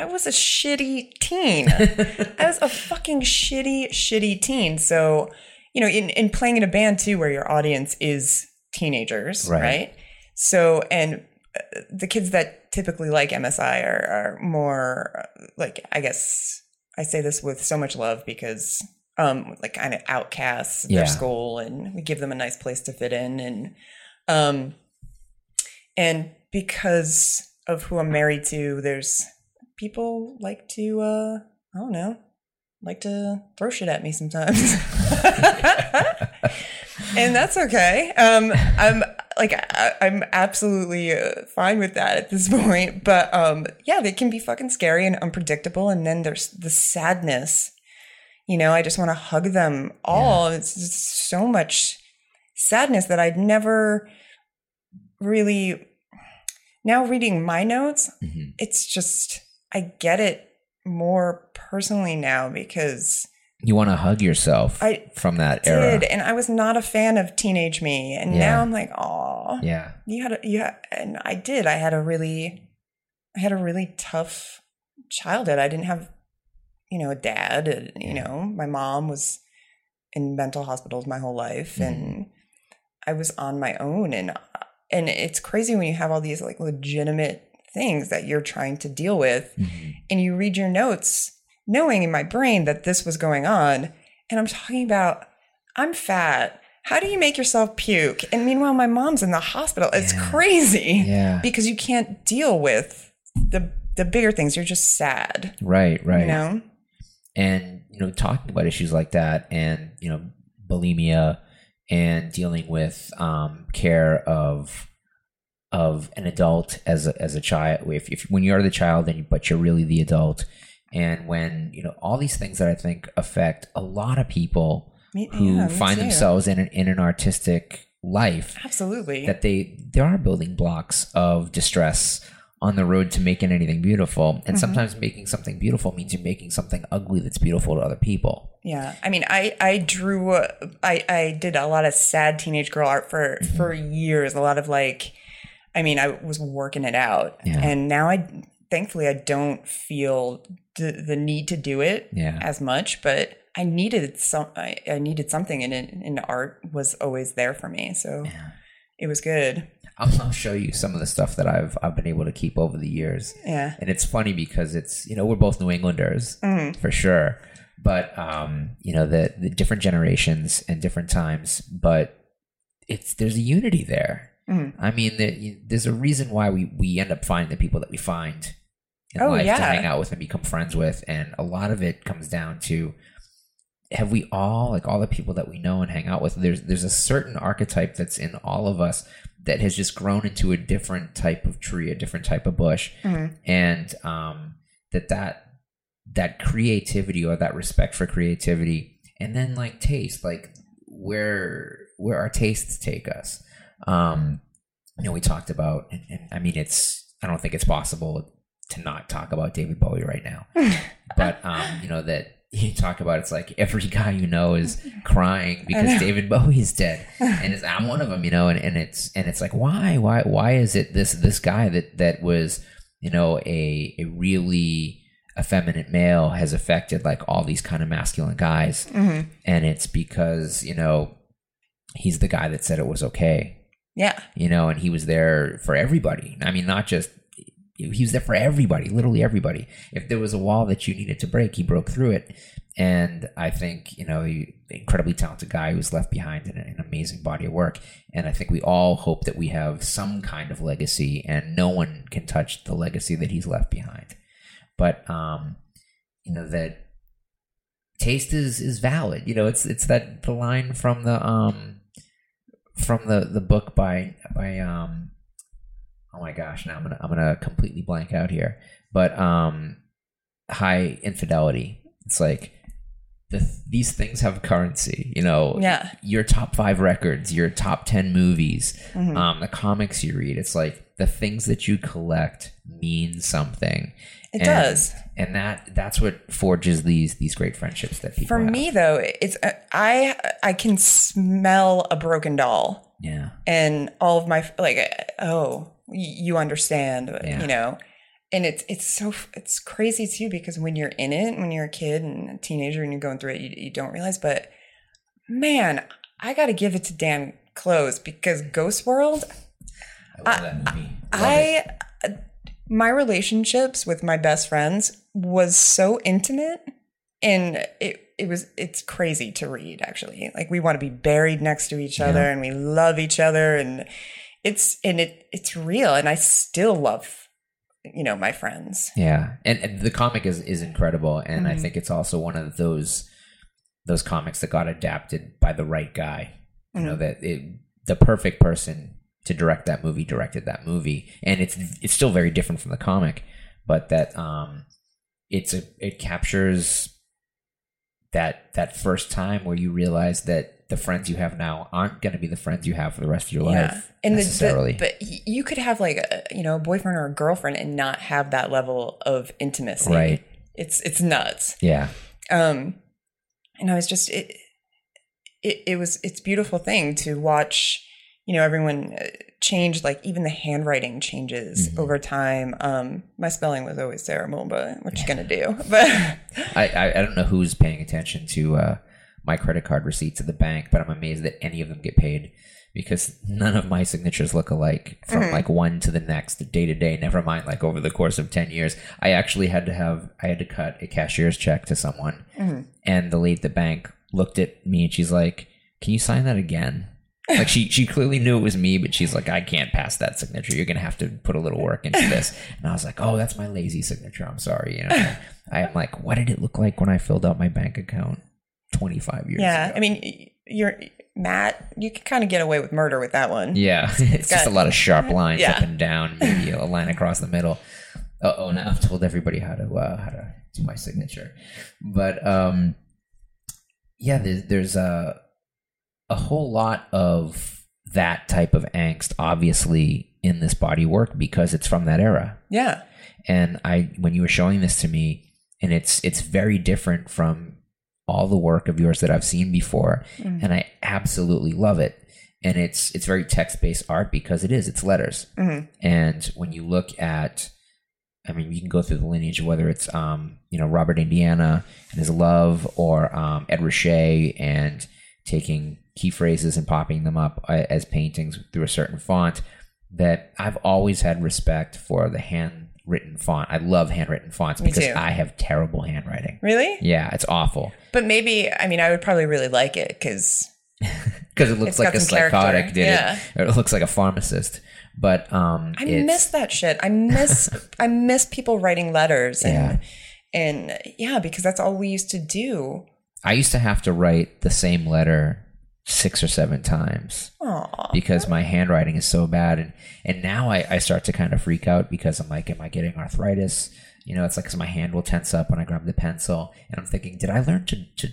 I was a shitty teen. I was a fucking shitty, shitty teen. So, you know, in, in playing in a band too, where your audience is teenagers, Right. right? So, and uh, the kids that typically like MSI are, are more uh, like, I guess I say this with so much love because, um, like kind of outcasts Yeah. their school and we give them a nice place to fit in. And, um, and because of who I'm married to, there's people like to uh I don't know, like to throw shit at me sometimes. and that's okay. Um I'm like I, I'm absolutely fine with that at this point, but um yeah, they can be fucking scary and unpredictable and then there's the sadness. You know, I just want to hug them all. It's just so much sadness that I'd never really now reading my notes Mhm. it's just I get it more personally now because you want to hug yourself I from that era did, and I was not a fan of teenage me, and Yeah. now I'm like, oh, yeah you had a, you had, and I did. I had a really, I had a really tough childhood. I didn't have, you know, a dad. and, You Yeah. know, my mom was in mental hospitals my whole life, Mhm. and I was on my own. And and it's crazy when you have all these like legitimate things that you're trying to deal with, Mhm. and you read your notes knowing in my brain that this was going on. And i'm talking about i'm fat. How do you make yourself puke? And meanwhile my mom's in the hospital. It's Yeah. crazy yeah. because you can't deal with the the bigger things. You're just sad right right. you know? And you know talking about issues like that and you know bulimia and dealing with um, care of of an adult as a, as a child if, if when you're the child and you, but you're really the adult and when you know all these things that i think affect a lot of people Me- who yeah, find too. themselves in an, in an artistic life absolutely that they there are building blocks of distress on the road to making anything beautiful Mm-hmm. and sometimes making something beautiful means you're making something ugly that's beautiful to other people Yeah, I mean, I I drew, I I did a lot of sad teenage girl art for Mm-hmm. for years. A lot of like, I mean, I was working it out, Yeah. and now I thankfully I don't feel the the need to do it Yeah. as much, but I needed some, I, I needed something, and it, and art was always there for me, so Yeah. it was good. I'll, I'll show you some of the stuff that I've I've been able to keep over the years. Yeah. and it's funny because it's you know we're both New Englanders for sure, but um, you know the the different generations and different times, but it's there's a unity there. I mean, the, there's a reason why we we end up finding the people that we find in Oh, life to hang out with and become friends with, and a lot of it comes down to have we all like all the people that we know and hang out with there's there's a certain archetype that's in all of us that has just grown into a different type of tree a different type of bush. And um that that that creativity or that respect for creativity and then like taste like where where our tastes take us. Um you know we talked about and, and i mean it's i don't think it's possible to not talk about david bowie right now. But um you know that you talk about it's like every guy you know is crying because David Bowie is dead, and it's, I'm one of them, you know, and, and it's and it's like why why why is it this this guy that that was you know a a really effeminate male has affected like all these kind of masculine guys, and it's because you know he's the guy that said it was okay, Yeah. you know, and he was there for everybody. I mean, not just he was there for everybody, literally everybody. If there was a wall that you needed to break, he broke through it. And I think you know, he, incredibly talented guy who's left behind an, an amazing body of work. And I think we all hope that we have some kind of legacy, and no one can touch the legacy that he's left behind. But um, you know that taste is is valid. You know, it's it's that the line from the um from the the book by by um oh my gosh now i'm gonna i'm gonna completely blank out here but um high infidelity it's like the, these things have currency you know Yeah. your top five records your top 10 movies Mm-hmm. um the comics you read it's like the things that you collect mean something It And- does. and that that's what forges these these great friendships that people For have. me though, it's uh, I I can smell a broken doll yeah and all of my like uh, oh you understand uh, Yeah. you know? And it's it's so it's crazy too because when you're in it when you're a kid and a teenager and you're going through it you, you don't realize but man i gotta give it to Dan Clowes because ghost world i love that movie. Love i uh, my relationships with my best friends was so intimate and it it was it's crazy to read actually. Like we want to be buried next to each other and we love each other and it's and it it's real and i still love you know my friends Yeah, and, and the comic is is incredible, and Mm-hmm. I think it's also one of those those comics that got adapted by the right guy. You Mm-hmm. know that it, the perfect person to direct that movie directed that movie, and it's it's still very different from the comic, but that um, it's a it captures that that first time where you realize that the friends you have now aren't going to be the friends you have for the rest of your life and necessarily. the but you could have like a you know a boyfriend or a girlfriend and not have that level of intimacy. Right. it's it's nuts. Yeah, um and i was just it it, it was it's a beautiful thing to watch you know everyone uh, change like even the handwriting changes Mm-hmm. over time. Um my spelling was always terrible but what you gonna do? But I, I I don't know who's paying attention to uh, my credit card receipts at the bank, but I'm amazed that any of them get paid because none of my signatures look alike from mm-hmm. like one to the next, day to day. Never mind like over the course of ten years. I actually had to have I had to cut a cashier's check to someone, mm-hmm. and the lady at the bank looked at me and she's like, "Can you sign that again?" Like she she clearly knew it was me, but she's like, I can't pass that signature. You're gonna have to put a little work into this. And I was like, Oh, that's my lazy signature. I'm sorry. You know, I am like, what did it look like when I filled out my bank account 25 years yeah ago? i mean you're matt you could kind of get away with murder with that one yeah, it's just a lot of sharp lines Yeah. up and down, maybe a line across the middle. Uh oh, now I've told everybody how to uh, how to do my signature, but um, yeah, there's, there's a a whole lot of that type of angst, obviously, in this body work because it's from that era. yeah And I, when you were showing this to me, and it's it's very different from all the work of yours that I've seen before, and I absolutely love it. And it's it's very text based art because it is it's letters. And when you look at, I mean, you can go through the lineage whether it's um you know Robert Indiana and his love, or um, Ed Ruscha and taking key phrases and popping them up uh, as paintings through a certain font. that I've always had respect for the handwritten font. I love handwritten fonts Me because too. I have terrible handwriting. Really? Yeah, it's awful But maybe I mean I would probably really like it because because it looks It's like got a some character, psychotic did yeah. it. It looks like a pharmacist. But um, I it's- miss that shit. I miss I miss people writing letters and and yeah, because that's all we used to do. I used to have to write the same letter six or seven times Aw. because my handwriting is so bad. And and now I, I start to kind of freak out because I'm like am I getting arthritis? You know it's like cause my hand will tense up when I grab the pencil. And I'm thinking did I learn to, to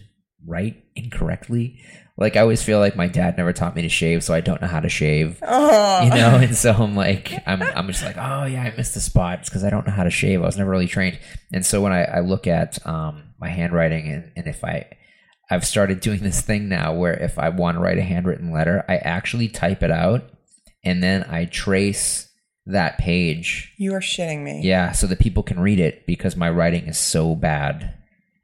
write incorrectly? Like I always feel like my dad never taught me to shave so I don't know how to shave. Aw. you know and so i'm like i'm, I'm just like oh yeah i missed the spot. Because i don't know how to shave. I was never really trained. And so when i, I look at um, my handwriting and, and if i i've started doing this thing now where if i want to write a handwritten letter i actually type it out and then i trace that page You are shitting me. yeah so that people can read it because my writing is so bad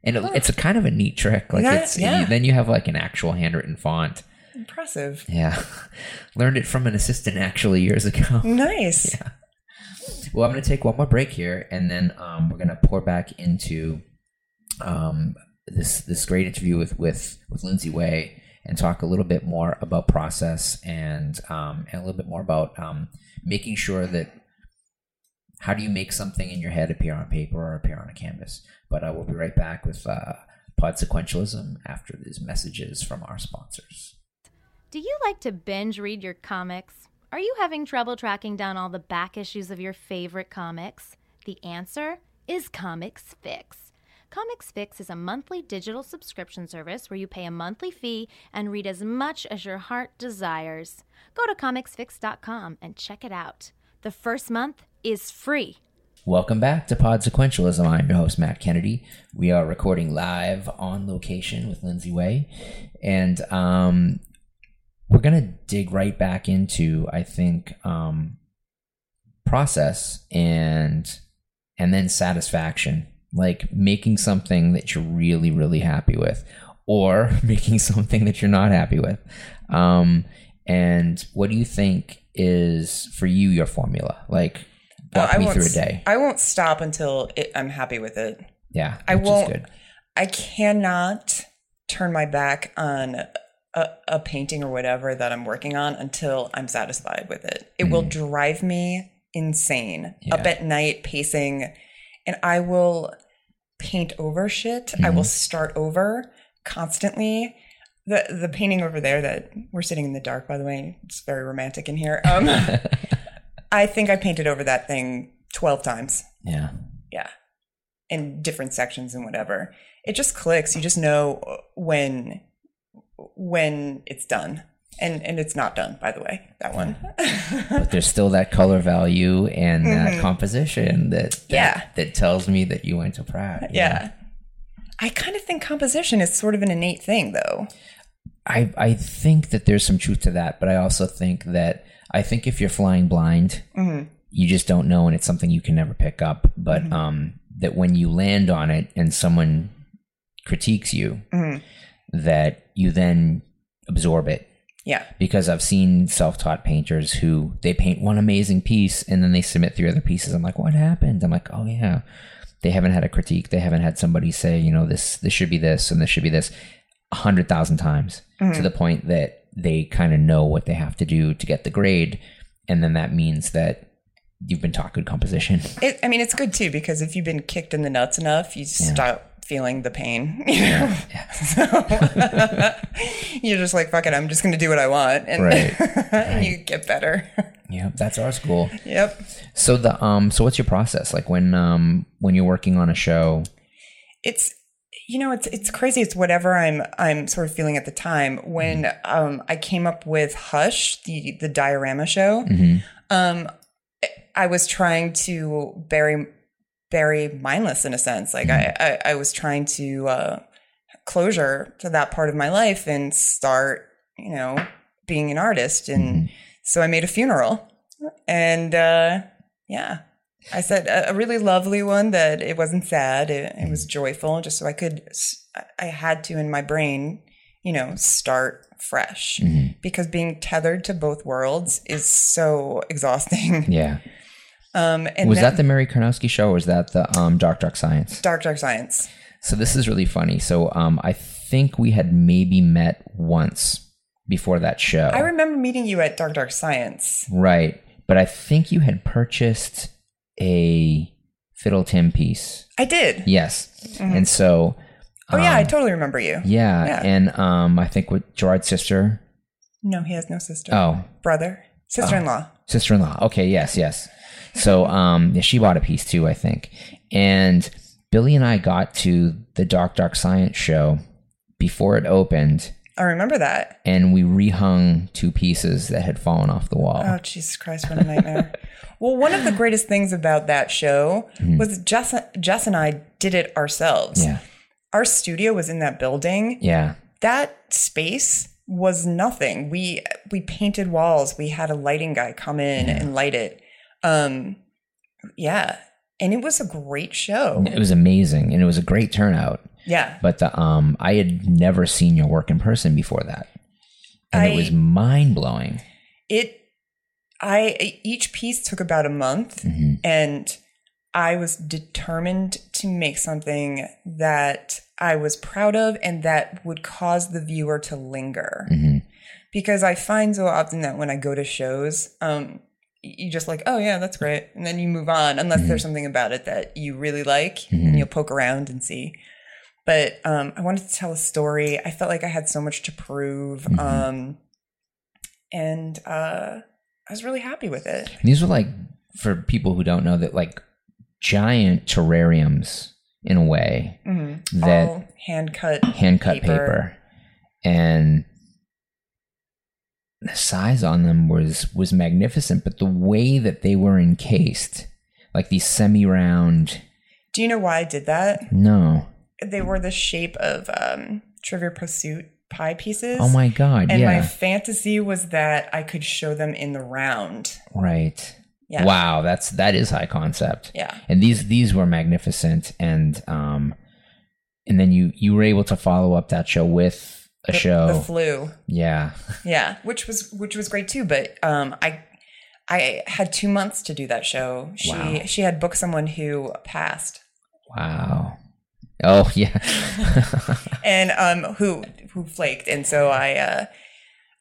and it, it's a kind of a neat trick like Yeah, it's yeah. then you have like an actual handwritten font Impressive. yeah learned it from an assistant actually years ago Nice. Yeah. Well, I'm going to take one more break here, and then um, we're going to pour back into um, this this great interview with with with Lindsey Way and talk a little bit more about process and um, and a little bit more about um, making sure that how do you make something in your head appear on paper or appear on a canvas. But uh, we'll be right back with uh, pod sequentialism after these messages from our sponsors. Do you like to binge read your comics? Are you having trouble tracking down all the back issues of your favorite comics? The answer is Comics Fix. Comics Fix is a monthly digital subscription service where you pay a monthly fee and read as much as your heart desires. Go to comicsfix.com and check it out. The first month is free. Welcome back to Pod Sequentialism. I'm your host, Matt Kennedy. We are recording live on location with Lindsey Way. And um, we're going to dig right back into, I think, um, process and and then satisfaction like making something that you're really really happy with or making something that you're not happy with um and what do you think is for you your formula like walk I me won't through a day I won't stop until it, I'm happy with it. yeah I won't. good. I cannot turn my back on a, a painting or whatever that I'm working on until I'm satisfied with it. It will drive me insane. Up Mm. At night, pacing, and I will paint over shit. I Mm-hmm. will start over constantly. The the painting over there that we're sitting in the dark, by the way, it's very romantic in here. Um, I think I painted over that thing twelve times yeah yeah in different sections and whatever it just clicks you just know when when it's done and and it's not done by the way that one but there's still that color value and that composition that, that Mm-hmm. Yeah. that tells me that you went to Pratt yeah i kind of think composition is sort of an innate thing though I I think that there's some truth to that, but I also think that I think if you're flying blind, Mm-hmm. you just don't know, and it's something you can never pick up. But um, that when you land on it and someone critiques you, Mm-hmm. that you then absorb it. Yeah Because I've seen self-taught painters who they paint one amazing piece and then they submit three other pieces. I'm like, what happened? I'm like, oh yeah, they haven't had a critique. They haven't had somebody say, you know, this this should be this and this should be this a hundred thousand times to mm-hmm. the point that they kind of know what they have to do to get the grade, and then that means that you've been taught good composition. it, i mean it's good too because if you've been kicked in the nuts enough you stop feeling the pain you know? So you're just like fuck it i'm just gonna do what i want and Right. you get better. Yeah, that's our school. yep. So the um, so what's your process? Like when um when you're working on a show? it's you know it's it's crazy. It's whatever i'm i'm sort of feeling at the time. When um i came up with hush the the diorama show um i was trying to bury bury mindless in a sense like I, I i was trying to uh closure to that part of my life and start you know being an artist and so i made a funeral and uh yeah I said a, a really lovely one that it wasn't sad. It, it was joyful, just so I could. I had to in my brain, you know, start fresh Mm-hmm. because being tethered to both worlds is so exhausting. Yeah. Um, and Was then- that the Merry Karnowsky show or was that the um, Dark Dark Science? Dark Dark Science? So this is really funny. So um, I think we had maybe met once before that show. I remember meeting you at Dark Dark Science. right. But I think you had purchased a Fiddle Tim piece. I did. Yes. And so Oh yeah, I um, totally remember you. yeah, Yeah. and um, I think with Gerard's sister. No, he has no sister. Oh, Brother, sister-in-law. sister-in-law. Okay, yes, yes. So um, yeah, she bought a piece too, I think. And Billy and I got to the Dark Dark Science show before it opened, I remember that. and we rehung two pieces that had fallen off the wall. Oh Jesus Christ, what a nightmare! well, one of the greatest things about that show was Jess, Jess and I did it ourselves. Mm-hmm. yeah, Our studio was in that building. yeah, That space was nothing. We we painted walls. We had a lighting guy come in and light it. Um, yeah, and it was a great show. it was amazing, and it was a great turnout. Yeah, But the um, I had never seen your work in person before that, and I- it was mind blowing. it. I each piece took about a month. hmm and I was determined to make something that I was proud of and that would cause the viewer to linger. hmm Because I find so often that when I go to shows, um, you just like, oh yeah, that's great, and then you move on, unless there's something about it that you really like, and you'll poke around and see. But um, I wanted to tell a story. I felt like I had so much to prove, um, and uh, I was really happy with it. These were like for people who don't know that like giant terrariums in a way Mm-hmm. that All hand cut hand cut paper. paper. and the size on them was was magnificent but the way that they were encased like these semi-round Do you know why I did that? no They were the shape of um, Trivia Pursuit pie pieces. oh my god And my fantasy was that I could show them in the round. right Yeah. wow that's that is high concept Yeah. and these these were magnificent and um and then you you were able to follow up that show with a The- show The flu. yeah Yeah. Which was which was great too. But um I I had two months to do that show. She Wow. she had booked someone who passed. wow oh yeah and um who who flaked and so i uh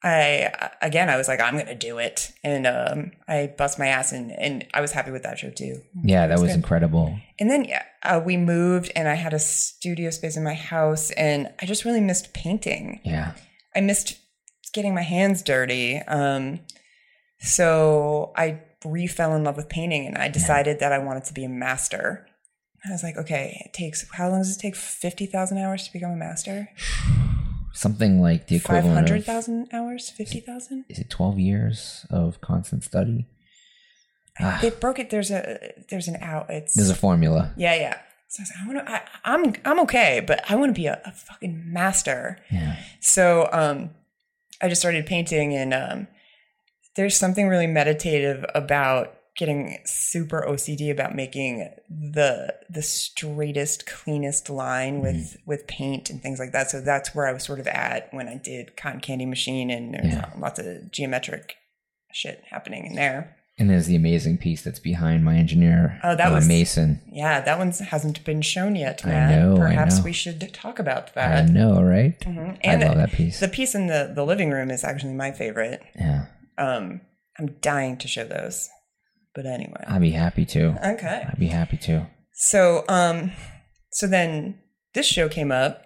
i again i was like i'm gonna do it. And um i bust my ass and and i was happy with that show too. Yeah that was good. incredible. And then yeah, uh, we moved and i had a studio space in my house and i just really missed painting. Yeah. I missed getting my hands dirty um so i re fell in love with painting and i decided that i wanted to be a master. I was like, okay, it takes how long does it take? Fifty thousand hours to become a master? something like the equivalent hundred of thousand hours? Fifty thousand? is it 12 years of constant study Ah. They broke it. There's a there's an out. It's there's a formula yeah yeah. So I was like, I want to. I'm I'm okay, but I want to be a, a fucking master. yeah So um, I just started painting, and um, there's something really meditative about getting super OCD about making the the straightest, cleanest line with with paint and things like that. So that's where I was sort of at when I did Cotton Candy Machine, and there's Yeah. lots of geometric shit happening in there. and there's the amazing piece that's behind my engineer Oh, that uh, was- mason Yeah, that one hasn't been shown yet, I Matt. know, I Perhaps know. we should talk about that. i know right Mhm. i And love that piece the piece in the the living room is actually my favorite. yeah Um, I'm dying to show those. But anyway. i'd be happy to Okay. i'd be happy to So um so then this show came up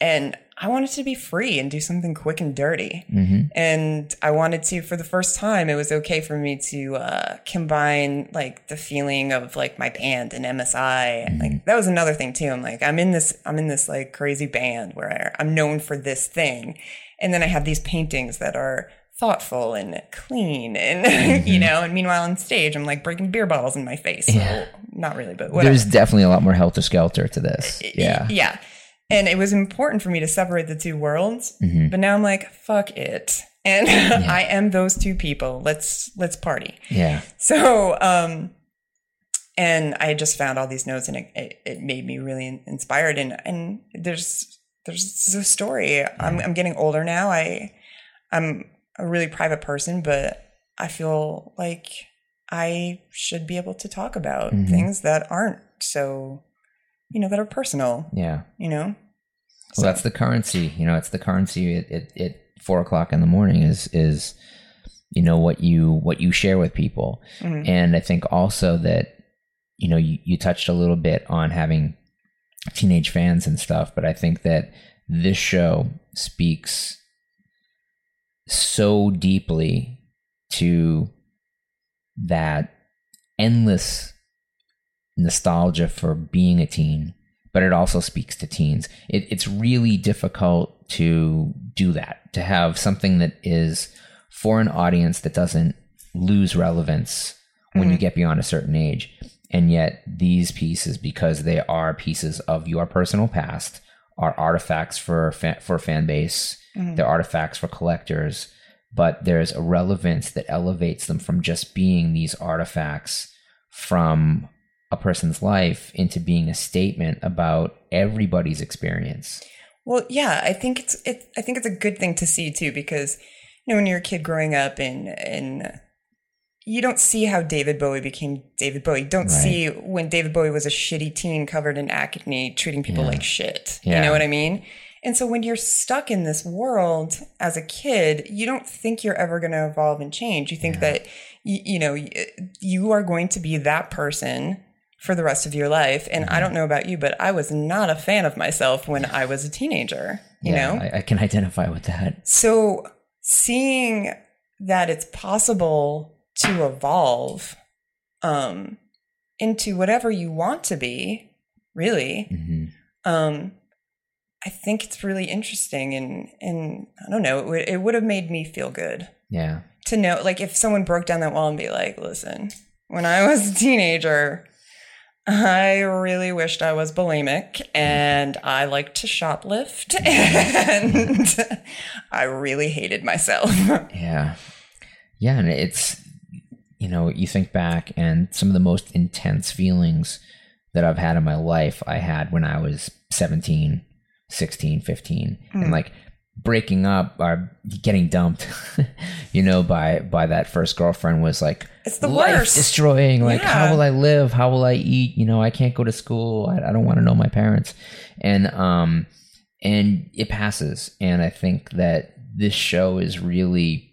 and I wanted to be free and do something quick and dirty. hmm And I wanted to for the first time it was okay for me to uh combine like the feeling of like my band and MSI. And, Like that was another thing too. I'm like I'm in this I'm in this like crazy band where I'm known for this thing. And then I have these paintings that are thoughtful and clean and you know and meanwhile on stage i'm like breaking beer bottles in my face. So Yeah. not really but whatever. there's definitely a lot more helter skelter to this. Yeah. yeah. And it was important for me to separate the two worlds Mhm. but now i'm like fuck it. And i am those two people. Let's let's party. Yeah. So um and i just found all these notes and it, it, it made me really inspired and and there's there's a story. I'm I'm getting older now. I I'm a really private person, but I feel like I should be able to talk about Mhm. things that aren't so, you know, that are personal. Yeah. You know. Well, So- that's the currency. You know, it's the currency at, at, at four o'clock in the morning is is you know what you what you share with people, Mhm. and I think also that you know you, you touched a little bit on having teenage fans and stuff, but I think that this show speaks so deeply to that endless nostalgia for being a teen, but it also speaks to teens. It, it's really difficult to do that, to have something that is for an audience that doesn't lose relevance when you mm-hmm. get beyond a certain age. And yet, these pieces, because they are pieces of your personal past, are artifacts for fa- for fan base. Mm-hmm. They're artifacts for collectors, but there's a relevance that elevates them from just being these artifacts from a person's life into being a statement about everybody's experience. Well, yeah, I think it's it. I think it's a good thing to see too, because you know when you're a kid growing up and and you don't see how David Bowie became David Bowie. You don't Right. see when David Bowie was a shitty teen covered in acne, treating people Yeah. like shit. Yeah. You know what I mean? And so when you're stuck in this world as a kid, you don't think you're ever going to evolve and change. You think that you, you know you are going to be that person for the rest of your life. And Mm-hmm. I don't know about you, but I was not a fan of myself when I was a teenager. You yeah, know, I, I can identify with that. so seeing that it's possible to evolve um, into whatever you want to be, really, hmm um, I think it's really interesting, and and I don't know, it would it would have made me feel good Yeah. to know, like, if someone broke down that wall and be like, "Listen, when I was a teenager." I really wished I was bulimic and I liked to shoplift and I really hated myself. Yeah. Yeah. And it's, you know, you think back and some of the most intense feelings that I've had in my life, I had when I was 17, 16, 15. And like breaking up or getting dumped, you know, by, by that first girlfriend was like, It's the worst. destroying. Like, how will I live? How will I eat? You know, I can't go to school. I, I don't want to know my parents. And, um, and it passes. And I think that this show is really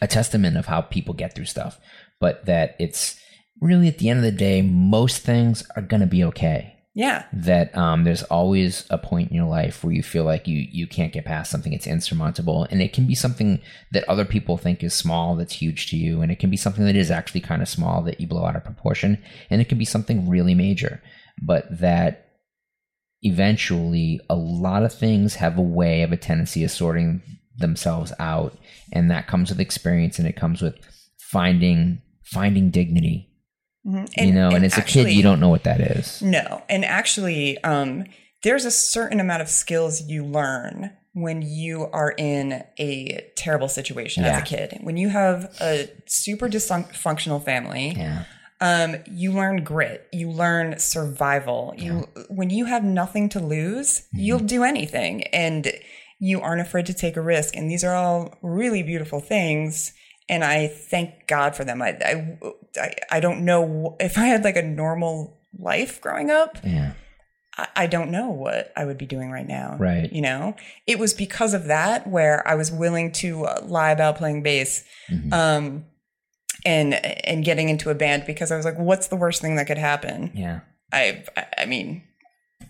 a testament of how people get through stuff, but that it's really at the end of the day, most things are going to be okay. Yeah. That um, there's always a point in your life where you feel like you you can't get past something; it's insurmountable, and it can be something that other people think is small that's huge to you, and it can be something that is actually kind of small that you blow out of proportion, and it can be something really major, but that eventually a lot of things have a way of a tendency of sorting themselves out and that comes with experience and it comes with finding finding dignity Mhm. you know and, as a kid you don't know what that is No. And actually, um, there's a certain amount of skills you learn when you are in a terrible situation as a kid. When you have a super dysfunctional family, yeah um, you learn grit, you learn survival. You when you have nothing to lose, Mm-hmm. you'll do anything and you aren't afraid to take a risk. And these are all really beautiful things. And I thank God for them. I, I, I, don't know if I had like a normal life growing up, yeah I, I don't know what I would be doing right now. Right. You know, it was because of that where I was willing to uh, lie about playing bass, Mhm. um, and and getting into a band because I was like, what's the worst thing that could happen? yeah I- I mean,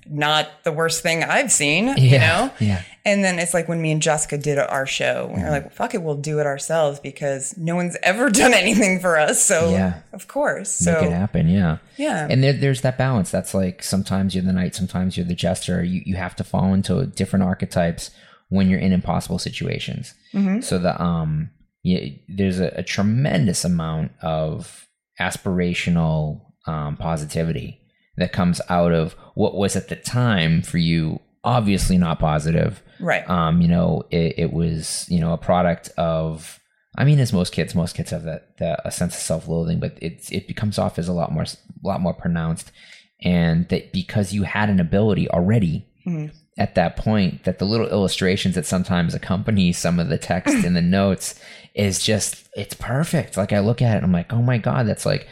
not the worst thing I've seen. yeah You know. yeah And then it's like when me and Jessicka did our show, we Mm-hmm. were like, fuck it, we'll do it ourselves because no one's ever done anything for us. So, Yeah. of course. make it So, happen yeah yeah. and there, there's that balance that's like sometimes you're the knight sometimes you're the jester you, you have to fall into different archetypes when you're in impossible situations Mhm. so the um yeah, there's a, a tremendous amount of aspirational um, positivity that comes out of what was at the time for you obviously not positive right. um, you know, it, it was, you know, a product of, I mean, as most kids, most kids have that, that a sense of self-loathing, but it, it becomes off as a lot more, a lot more pronounced. And that because you had an ability already Mhm. at that point that the little illustrations that sometimes accompany some of the text in the notes is just it's perfect. Like I look at it and I'm like, oh my god, that's like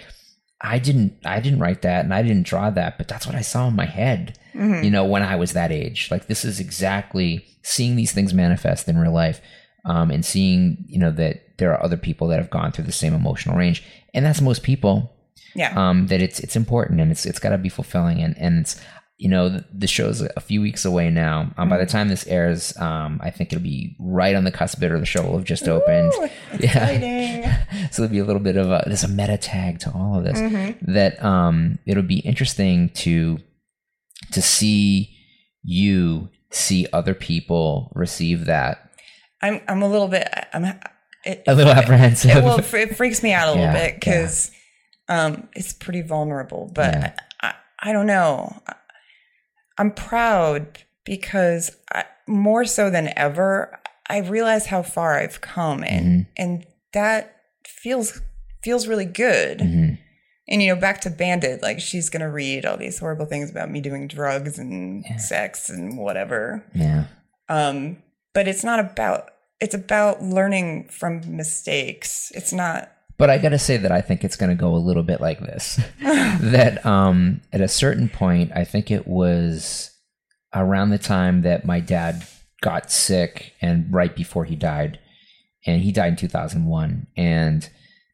I didn't I didn't write that and I didn't draw that, but that's what I saw in my head. You know, when I was that age. Like this is exactly seeing these things manifest in real life. Um, and seeing, you know, that there are other people that have gone through the same emotional range. And that's most people Yeah. um, that it's it's important and it's it's got to be fulfilling and and it's you know the, show's a few weeks away now. Um, by the time this airs, um, I think it'll be right on the cusp of it, or the show will have just opened. Ooh, Yeah, exciting. so there'll be a little bit of a there's a meta tag to all of this that um it'll be interesting to to see you see other people receive that I'm I'm a little bit I'm it, a little apprehensive. it, well, it freaks me out a little Yeah, bit because um, it's pretty vulnerable. But Yeah. I, I don't know. I'm proud because I, more so than ever, I realize how far I've come, and Mm-hmm. and that feels feels really good. Mhm. And you know, back to Bandit, like she's gonna read all these horrible things about me doing drugs and sex and whatever. yeah. Um, but it's not about it's about learning from mistakes. It's not But I got to say that I think it's going to go a little bit like this. that um, at a certain point, I think it was around the time that my dad got sick and right before he died, and he died in 2001. And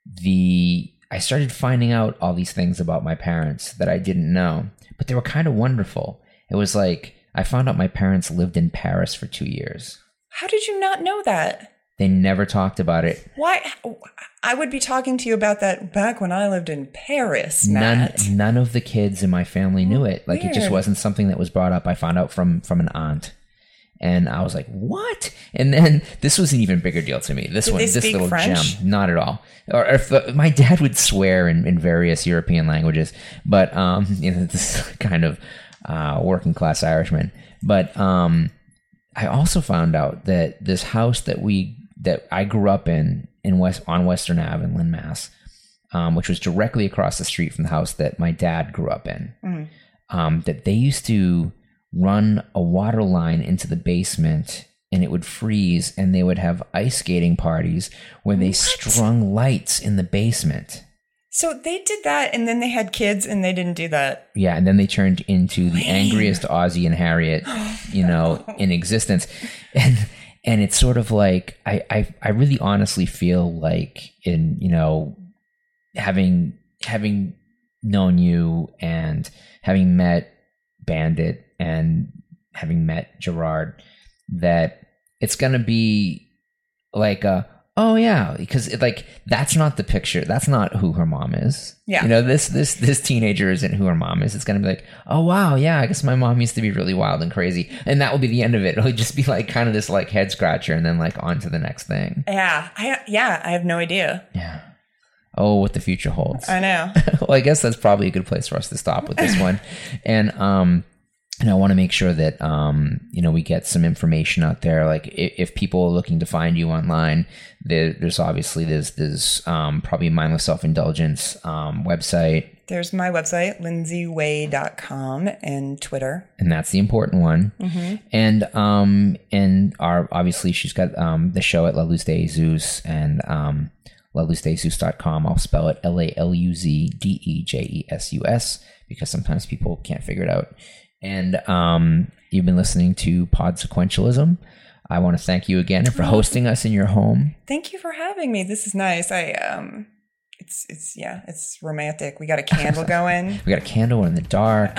the I started finding out all these things about my parents that I didn't know, but they were kind of wonderful. It was like I found out my parents lived in Paris for two years. how did you not know that? They never talked about it. Why I would be talking to you about that back when I lived in Paris, none Matt. none of the kids in my family knew it. Like it just wasn't something that was brought up. I found out from from an aunt. And i was like what? And then this was an even bigger deal to me. This Did one this little French? gem not at all. Or if uh, my dad would swear in, in various european languages. But um you know this kind of uh working class irishman. But um I also found out that this house that we that I grew up in in West on Western Ave in Lynn, Mass, um, which was directly across the street from the house that my dad grew up in, um, that they used to run a water line into the basement and it would freeze, and they would have ice skating parties where they strung lights in the basement. So they did that and then they had kids and they didn't do that. Yeah, and then they turned into the angriest Ozzy and Harriet, you know, in existence. And and it's sort of like I, I I really honestly feel like in, you know, having having known you and having met Bandit and having met Gerard that it's gonna be like a oh yeah because it, like that's not the picture that's not who her mom is Yeah. you know this this this teenager isn't who her mom is it's gonna be like oh wow yeah i guess my mom used to be really wild and crazy and that will be the end of it it'll just be like kind of this like head scratcher and then like on to the next thing Yeah, I yeah, I have no idea. yeah oh what the future holds I know. well, I guess that's probably a good place for us to stop with this one. and um and I want to make sure that um you know we get some information out there. Like if, if people are looking to find you online, there, there's obviously there's there's um probably mindless self indulgence um website, There's my website, lindseyway.com and Twitter. and that's the important one. And um and our obviously she's got um the show at La Luz de Jesus and um laluzdejesus.com. I'll spell it L A L U Z D E J E S U S because sometimes people can't figure it out. And um you've been listening to Pod Sequentialism. I want to thank you again for hosting us in your home. Thank you for having me. This is nice. I um it's it's yeah, it's romantic. We got a candle going. We got a candle in the dark.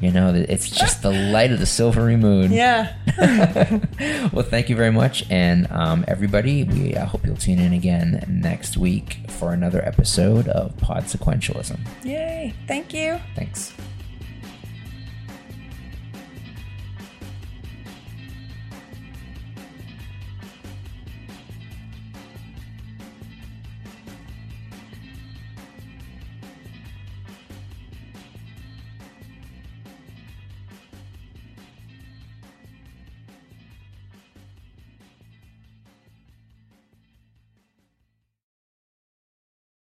You know, it's just the light of the silvery moon. Yeah. well, thank you very much. And um, everybody, we uh, hope you'll tune in again next week for another episode of Pod Sequentialism. Yay. Thank you. Thanks.